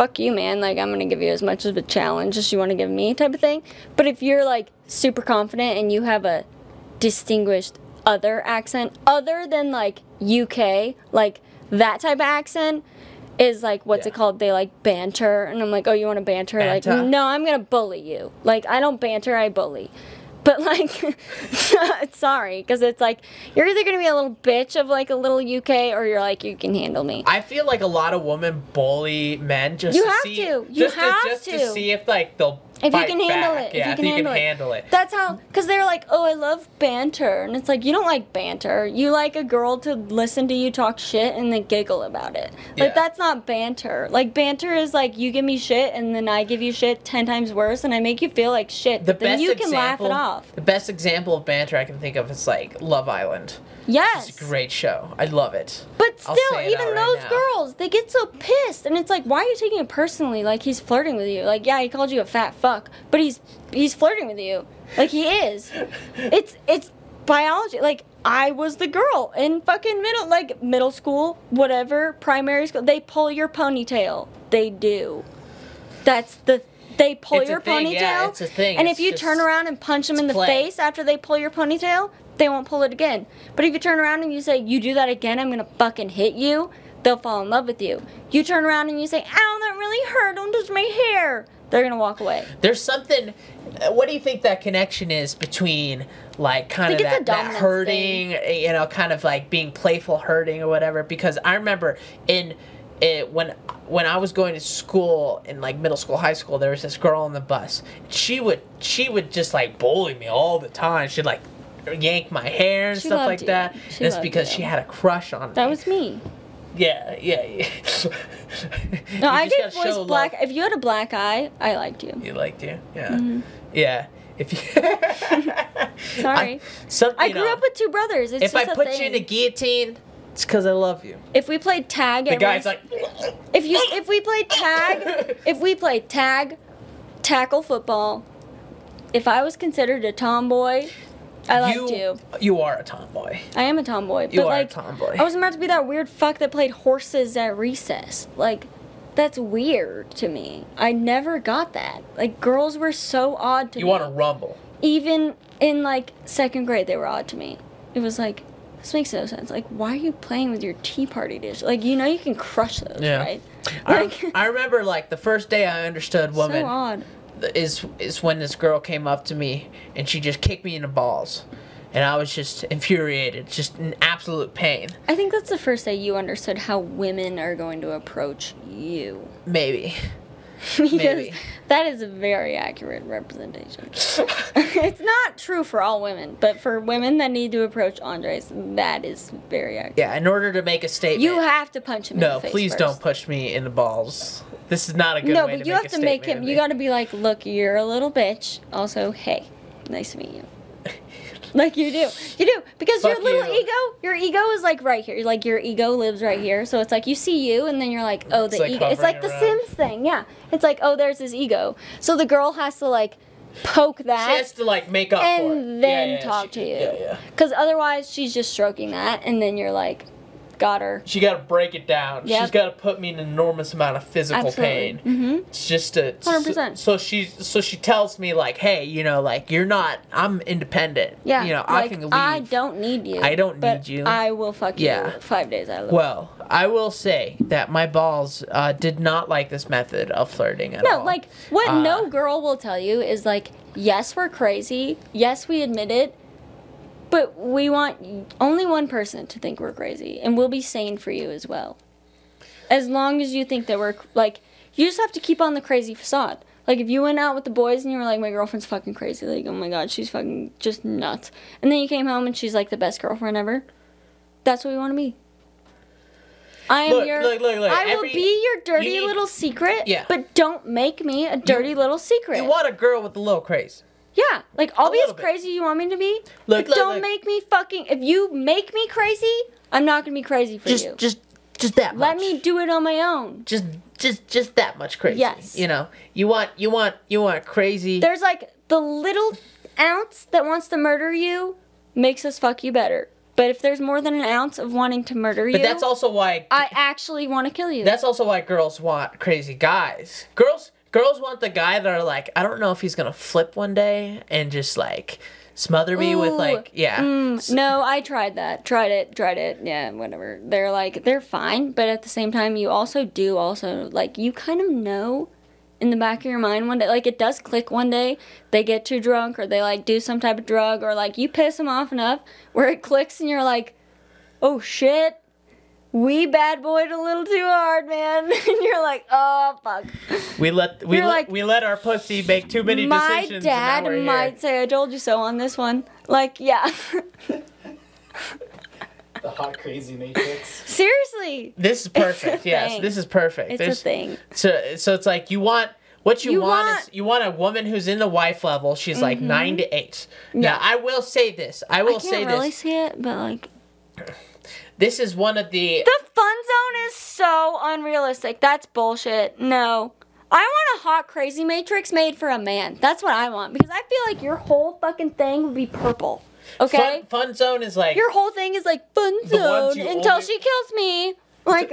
fuck you, man. Like, I'm gonna give you as much of a challenge as you want to give me, type of thing. But if you're like super confident and you have a distinguished other accent, other than like UK, like that type of accent. Is like what's it called? They like banter, and I'm like, oh, you want to banter? Banter? Like, no, I'm gonna bully you. Like, I don't banter, I bully. But like, sorry, because it's like you're either gonna be a little bitch of like a little UK, or you're like you can handle me. I feel like a lot of women bully men just You to have see, to. You just have to, just to. to. see if like they'll If you can handle back. it, Yeah, if you can handle it. handle it. That's how, because they're like, oh, I love banter, and it's like you don't like banter. You like a girl to listen to you talk shit and then giggle about it. Like Yeah. that's not banter. Like banter is like you give me shit and then I give you shit ten times worse, and I make you feel like shit. The but then you can laugh it off. the best example of banter I can think of is like Love Island. Yes. It's a great show. I love it. But still, even right those now. girls, they get so pissed, and it's like, why are you taking it personally? Like he's flirting with you. Like, yeah, he called you a fat fuck, but he's he's flirting with you. Like he is. it's it's biology. Like I was the girl in fucking middle, like middle school, whatever, primary school. They pull your ponytail. They do. That's the. They pull It's your ponytail, yeah, it's a thing. and It's if you just- turn around and punch them in the play. face after they pull your ponytail, they won't pull it again. But if you turn around and you say, You do that again, I'm gonna fucking hit you, they'll fall in love with you. You turn around and you say, Ow, that really hurt, don't touch my hair. They're gonna walk away. There's something. uh, What do you think that connection is between like kind of think it's a that, that hurting, uh, you know, kind of like being playful hurting or whatever? Because I remember in it when when I was going to school in like middle school, high school, there was this girl on the bus. She would she would just like bully me all the time. She'd like yank my hair and She stuff like you. that. She and it's because you. she had a crush on me. That was me. yeah, yeah. yeah. No, I just gave gotta boys black. love. If you had a black eye, I liked you. You liked you, yeah, Mm-hmm. yeah. If you, Sorry. I, some, I grew know, up with two brothers. It's If I put thing. you in a guillotine, it's because I love you. if we played tag, The guy's like, If you if we played tag, if we played tag, tackle football, if I was considered a tomboy, I liked you. You are a tomboy. I am a tomboy, You but are like a tomboy. I wasn't about to be that weird fuck that played horses at recess. Like that's weird to me. I never got that. Like girls were so odd to you me. You want to rumble. Even in like second grade, they were odd to me. It was like this makes no sense. Like why are you playing with your tea party dish? Like you know you can crush those, Yeah. right? I, Like I remember like the first day I understood woman so odd. Is is when this girl came up to me and she just kicked me in the balls, and I was just infuriated, just in absolute pain. I think that's the first day you understood how women are going to approach you. Maybe. because Maybe. that is a very accurate representation. it's not true for all women, but for women that need to approach Andres, that is very accurate. Yeah, in order to make a statement. You have to punch him in no, the face. please do don't push me in the balls. This is not a good No, but to you have to make him. You got to be like, look, you're a little bitch. Also, hey, nice to meet you. Like you do, you do because your little you. ego, your ego is like right here. Like your ego lives right here. So it's like you see you, and then you're like, oh, the It's like ego. It's like the around. Sims thing. Yeah, it's like oh, there's his ego. So the girl has to like poke that. She has to like make up for it. and then Yeah, yeah, talk she- to you. Yeah, yeah. Because otherwise, she's just stroking that, and then you're like, got her. She got to break it down. Yep. She's got to put me in an enormous amount of physical Absolutely. pain. Mm-hmm. It's just a 100%. So, so she so she tells me like, hey, you know, like you're not. I'm independent. Yeah. You know, I can leave. I don't need you. I don't need you. I will fuck you Yeah. five days out of the Well, I will say that my balls uh, did not like this method of flirting at No, all. like what Uh, no girl will tell you is like, yes, we're crazy. Yes, we admit it. But we want only one person to think we're crazy, and we'll be sane for you as well. As long as you think that we're like, you just have to keep on the crazy facade. Like if you went out with the boys and you were like, my girlfriend's fucking crazy, like oh my god, she's fucking just nuts, and then you came home and she's like the best girlfriend ever. That's what we want to be. I am Look, your. look, look, look, I will every- be your dirty you need- little secret. Yeah. But don't make me a dirty little secret. you want a girl with a little craze. Yeah. Like I'll be as bit. crazy you want me to be. Look, but look, don't look. make me fucking. If you make me crazy, I'm not gonna be crazy for Just, you. just, just just that. Let me do it on my own. Just, just, just that much crazy. Yes. You know, you want, you want, you want crazy. There's like the little ounce that wants to murder you makes us fuck you better. But if there's more than an ounce of wanting to murder you, but that's also why. I actually want to kill you. That's also why girls want crazy guys. Girls girls want the guy that are like, I don't know if he's gonna flip one day and just like smother me with like yeah. Mm, no, I tried that. Tried it. Tried it. Yeah, whatever. They're like they're fine, but at the same time, you also do also like you kind of know in the back of your mind one day, like it does click one day. They get too drunk, or they like do some type of drug, or like you piss them off enough where it clicks, and you're like, oh shit. We bad boyed a little too hard, man. and you're like, oh fuck. We let we let like, we let our pussy make too many My decisions. dad and now we're might here. say, I told you so on this one. Like, yeah. The hot crazy matrix. Seriously. This is perfect. yes, thing. this is perfect. It's There's- a thing. So so it's like you want what you, You want, want- is you want a woman who's in the wife level. She's like mm-hmm. nine to eight. Now Yeah. I will say this. I will say this. I will can't say really this. see it, but like This is one of the the fun zone is so unrealistic. That's bullshit. No. I want a hot crazy matrix made for a man. That's what I want because I feel like your whole fucking thing would be purple. Okay? fun, fun zone is like Your whole thing is like fun zone until only- she kills me. Like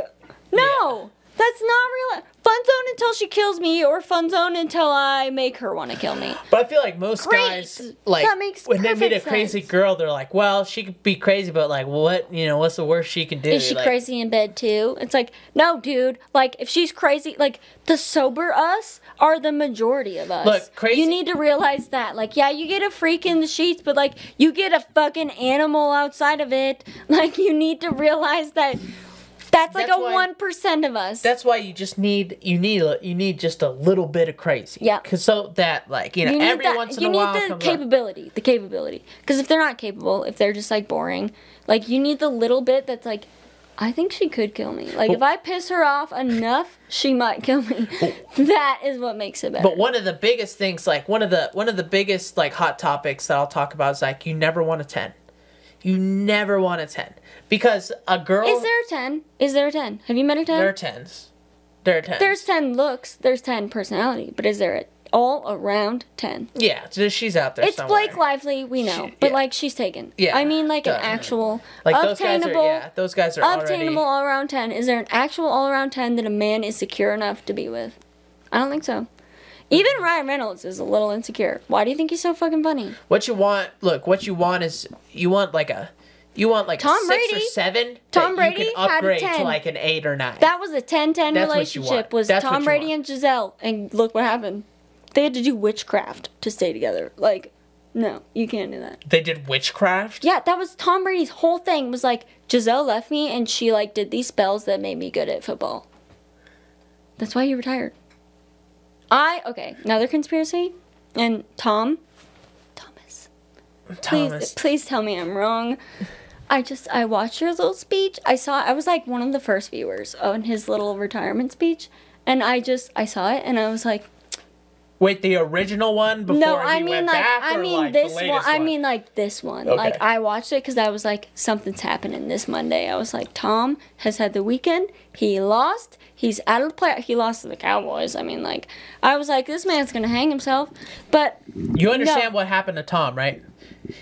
no. That's not real. Fun zone until she kills me, or fun zone until I make her want to kill me. But I feel like most Great. guys, like That makes when they meet a crazy sense. girl, they're like, "Well, she could be crazy, but like, what? You know, what's the worst she can do?" Is she Like, crazy in bed too? It's like, no, dude. Like, if she's crazy, like, the sober us are the majority of us. Look, crazy- You need to realize that. Like, yeah, you get a freak in the sheets, but, like, you get a fucking animal outside of it. Like, you need to realize that that's like That's a 1% of us. That's why you just need you need a- you need just a little bit of crazy. Yeah. Cause so that like you know you every that, once in a while you need the comes up- capability, the capability. Because if they're not capable, if they're just like boring, like you need the little bit that's like, I think she could kill me. Like if I piss her off enough, she might kill me. that is what makes it better. But one of the biggest things, like one of the one of the biggest like hot topics that I'll talk about is like you never want a ten. You never want a ten because a girl. is there a ten? Is there a ten? Have you met a ten? There are tens. There are tens. There's ten looks. There's ten personality. But is there a all around ten? yeah, she's out there. It's somewhere. Blake Lively, we know, She- but yeah. like she's taken. Yeah, I mean, like an actual Like those guys are. Yeah, those guys are already. obtainable all around 10 is there an actual all around 10 that a man is secure enough to be with i don't think so even ryan reynolds is a little insecure why do you think he's so fucking funny What you want? Look, what you want is you want like a. You want like Tom six or seven. Tom Brady you can had a upgrade to like an eight or nine. that was a 10-10 That's relationship was That's tom brady want. and gisele and look what happened they had to do witchcraft to stay together like no you can't do that they did witchcraft. yeah that was tom brady's whole thing was like gisele left me and she like did these spells that made me good at football that's why he retired I okay. Another conspiracy, and Tom, Thomas. Please, Thomas. please tell me I'm wrong. I just I watched your little speech. I saw I was like one of the first viewers on his little retirement speech, and I just I saw it and I was like, Wait, the original one before no, he I mean like I mean like this one. I mean like this one. Okay. Like I watched it because I was like something's happening this Monday. I was like Tom has had the weekend. He lost. He's out of the play. He lost to the Cowboys. I mean like I was like this man's gonna hang himself, but You understand No. what happened to Tom, right?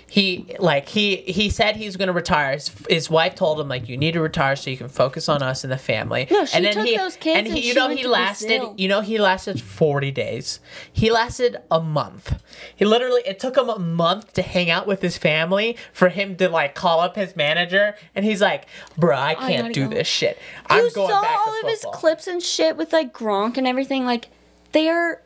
He like he he said he's going to retire. His, his wife told him like you need to retire so you can focus on us and the family. No, she and then took he those kids and and he, you she know he lasted Brazil. you know he lasted 40 days. He lasted a month. He literally it took him a month to hang out with his family for him to like call up his manager and he's like, "Bro, I can't gotta do go." this shit. you I'm going saw back all of his clips and shit with like Gronk and everything. Like they are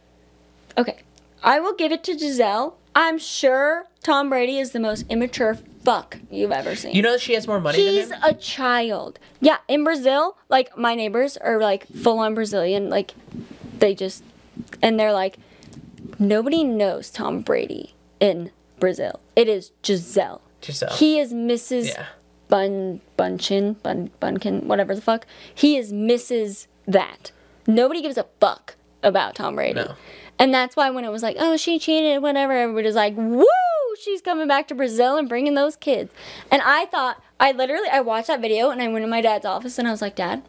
okay. I will give it to Gisele. I'm sure Tom Brady is the most immature fuck you've ever seen. You know that she has more money He's than him? a child. Yeah, in Brazil, like my neighbors are like full on Brazilian. Like they just, and they're like, nobody knows Tom Brady in Brazil. It is Gisele. Gisele. He is Mrs. yeah. Bun Bunchin, Bun Bunkin, whatever the fuck. He is Mrs. That. Nobody gives a fuck about Tom Brady. No. And that's why when it was like, oh, she cheated, whatever, everybody's like, woo, she's coming back to Brazil and bringing those kids. And I thought, I literally, I watched that video and I went in my dad's office and I was like, Dad,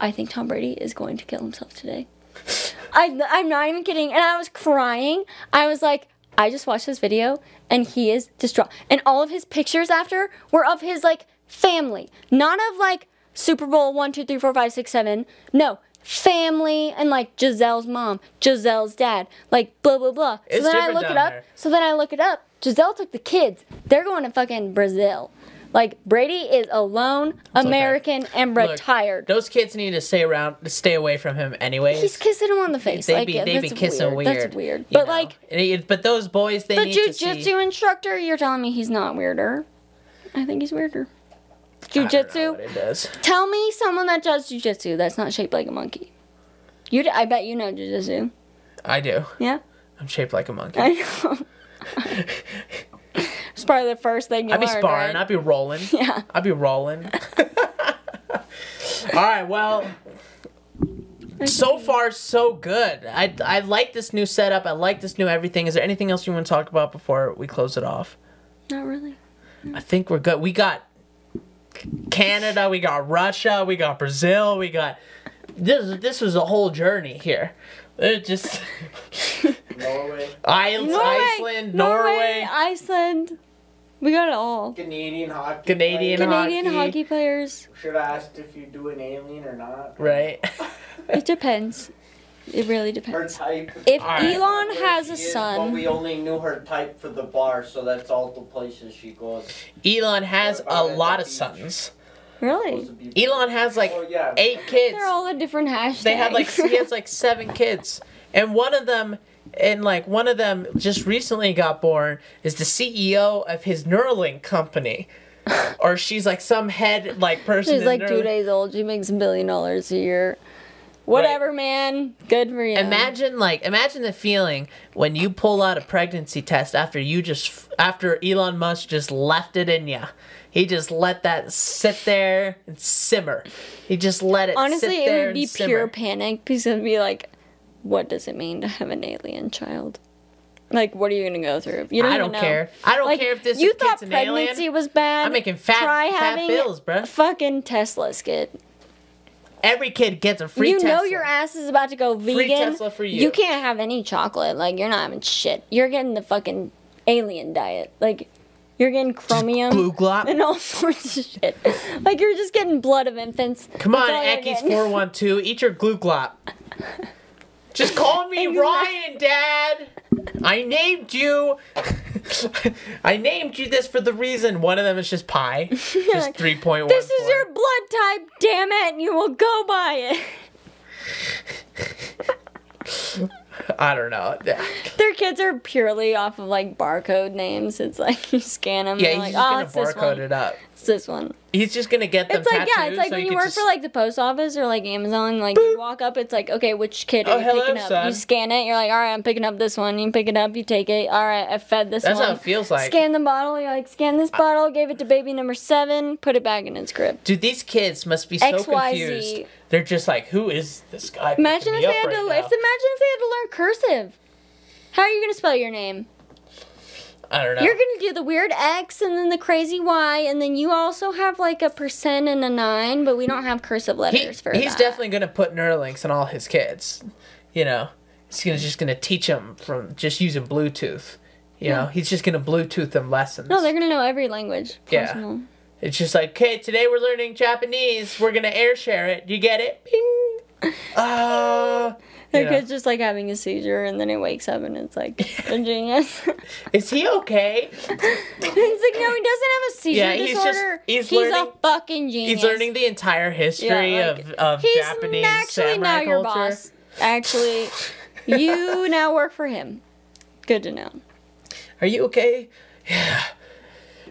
I think Tom Brady is going to kill himself today. I, I'm not even kidding. And I was crying. I was like, I just watched this video and he is distraught. And all of his pictures after were of his like family, not of like Super Bowl one, two, three, four, five, six, seven. No, family and like Gisele's mom, Gisele's dad, like blah blah blah. It's so then I look it up. there. So then I look it up. Gisele took the kids. They're going to fucking Brazil. Like Brady is alone, okay. American, and Look, retired. Those kids need to stay around, stay away from him, anyways. He's kissing him on the face. They like, be yeah, they be that's kissing weird. That's weird. But know? like it- but those boys, they the need to jujitsu instructor, you're telling me he's not weirder? I think he's weirder. I don't know Jujitsu. what it does. Tell me someone that does jujitsu that's not shaped like a monkey. You, I bet you know jujitsu. I do. Yeah, I'm shaped like a monkey. I know. it's probably the first thing you I'd be learned, sparring. right? I'd be rolling. Yeah. I'd be rolling. All right. Well, so far so good. I I like this new setup. I like this new everything. Is there anything else you want to talk about before we close it off? Not really. I think we're good. We got Canada, we got Russia, we got Brazil, we got this. This was a whole journey here. It just Norway, Isles, Iceland, Norway, Iceland. We got it all. Canadian hockey. Canadian player. Canadian hockey. hockey players. Should have asked if you do an alien or not. right? It depends. It really depends. Her depends. type. If Alright. Elon Where has a is, But son, we only knew her type for the bar, so that's all the places she goes. Elon has a lot of beach? sons. Really, Supposed to be- Elon has like Oh, yeah. eight kids. they're all a different hashtags. They had like he has like seven kids, and one of them, and like one of them just recently got born is the CEO of his Neuralink company, or she's like some head like person. She's in like two days old. She makes a billion dollars a year. Whatever, man. Good for you. Imagine like imagine the feeling when you pull out a pregnancy test after you just after Elon Musk just left it in you. He just let that sit there and simmer. He just let it Honestly, it would be pure panic because it'd be like, what does it mean to have an alien child? Like, what are you gonna go through? You don't I don't know. care. I don't Like, care if this you thought an pregnancy alien. was bad. I'm making fat- Try fat having bills, bro. fucking Tesla skid. Every kid gets a free you know your ass is about to go vegan. Free Tesla for you. You can't have any chocolate. Like you're not having shit. You're getting the fucking alien diet. Like you're getting chromium Glue glop. and all sorts of shit. Like you're just getting blood of infants. Come That's on, Ekis four one two. Eat your glue glop. Just call me Exactly. Ryan, Dad. I named you. I named you this for the reason. One of them is just pi. Just three point one. This is your blood type, damn it! You will go by it. I don't know. Their kids are purely off of like barcode names. It's like you scan them. Yeah, and he's like, just oh, gonna barcode it up. It's this one. He's just gonna get them It's like yeah, it's like so when you work just- for like the post office or like Amazon. Like you walk up, it's like okay, which kid oh, are Oh, you hello, picking up? son. You scan it. You're like, all right, I'm picking up this one. You pick it up. You take it. All right, I fed this That's one. how it feels like. Scan the bottle. You're like, scan this bottle. Gave it to baby number seven. Put it back in its crib. Dude, these kids must be so XYZ. confused. They're just like, who is this guy? Imagine if they had to. right If imagine if they had to learn cursive. How are you gonna spell your name? I don't know. You're gonna do the weird X and then the crazy Y, and then you also have like a percent and a nine, but we don't have cursive He- letters for he's that. definitely gonna put Neuralinks on all his kids. You know, he's gonna just gonna teach them from just using Bluetooth. You know, he's just gonna Bluetooth them lessons. No, they're gonna know every language. Yeah. It's just like, okay, today we're learning Japanese. We're gonna air share it. You get it? Bing. Uh, The kid's just like having a seizure, and then he wakes up, and it's like a genius. Is he okay? it's like no, he doesn't have a seizure Yeah, he's just- disorder. he's a fucking genius. He's learning the entire history Yeah, like, of, of He's Japanese actually samurai now your culture. boss. Actually, you now work for him. Good to know. Are you okay? Yeah.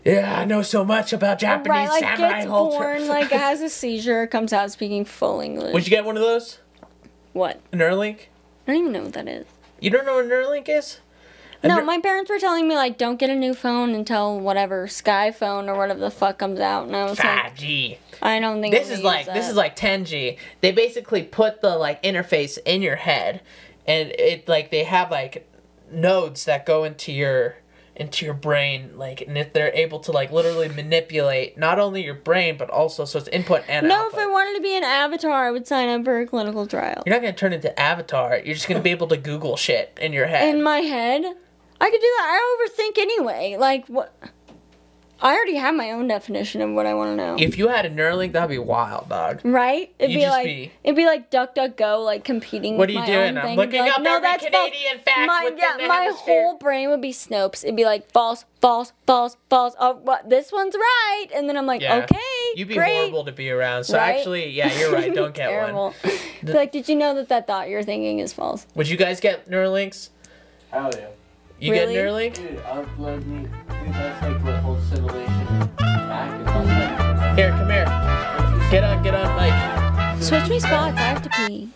Yeah, I know so much about Japanese right, like samurai gets culture. born, like has a seizure, comes out speaking full English. Would you get one of those? what? A Neuralink? I don't even know what that is. You don't know what Neuralink is? A No, Neur- my parents were telling me like don't get a new phone until whatever Sky phone or whatever the fuck comes out, and I was like, 5G. I don't think This is like this is like 10G. They basically put the like interface in your head, and it like they have like nodes that go into your into your brain, like and if they're able to like literally manipulate not only your brain but also so it's input and No, output. if I wanted to be an avatar, I would sign up for a clinical trial. You're not gonna turn into Avatar. You're just gonna be able to Google shit in your head. In my head, I could do that. I overthink anyway. Like what? I already have my own definition of what I want to know. if you had a Neuralink, that'd be wild, dog. Right? It'd You'd be just like be- it'd be like Duck Duck Go, like competing. What with are you my doing? Own I'm thing. looking like, up no, every that's Canadian false. fact My within yeah, the my hemisphere. whole brain would be Snopes. It'd be like false, false, false, false. Oh, what? This one's right, and then I'm like, Yeah. okay, You'd be great. horrible to be around. So Right? actually, yeah, you're right. Don't get one. Terrible. Like, did you know that that thought you're thinking is false? Would you guys get Neuralinks? Hell yeah. You Really? get Neuralink? Dude, upload me. Dude, that's like what holds civilization back. Is us like, Here, come here. Get on, get on, Mike. Switch me spots. I have to pee.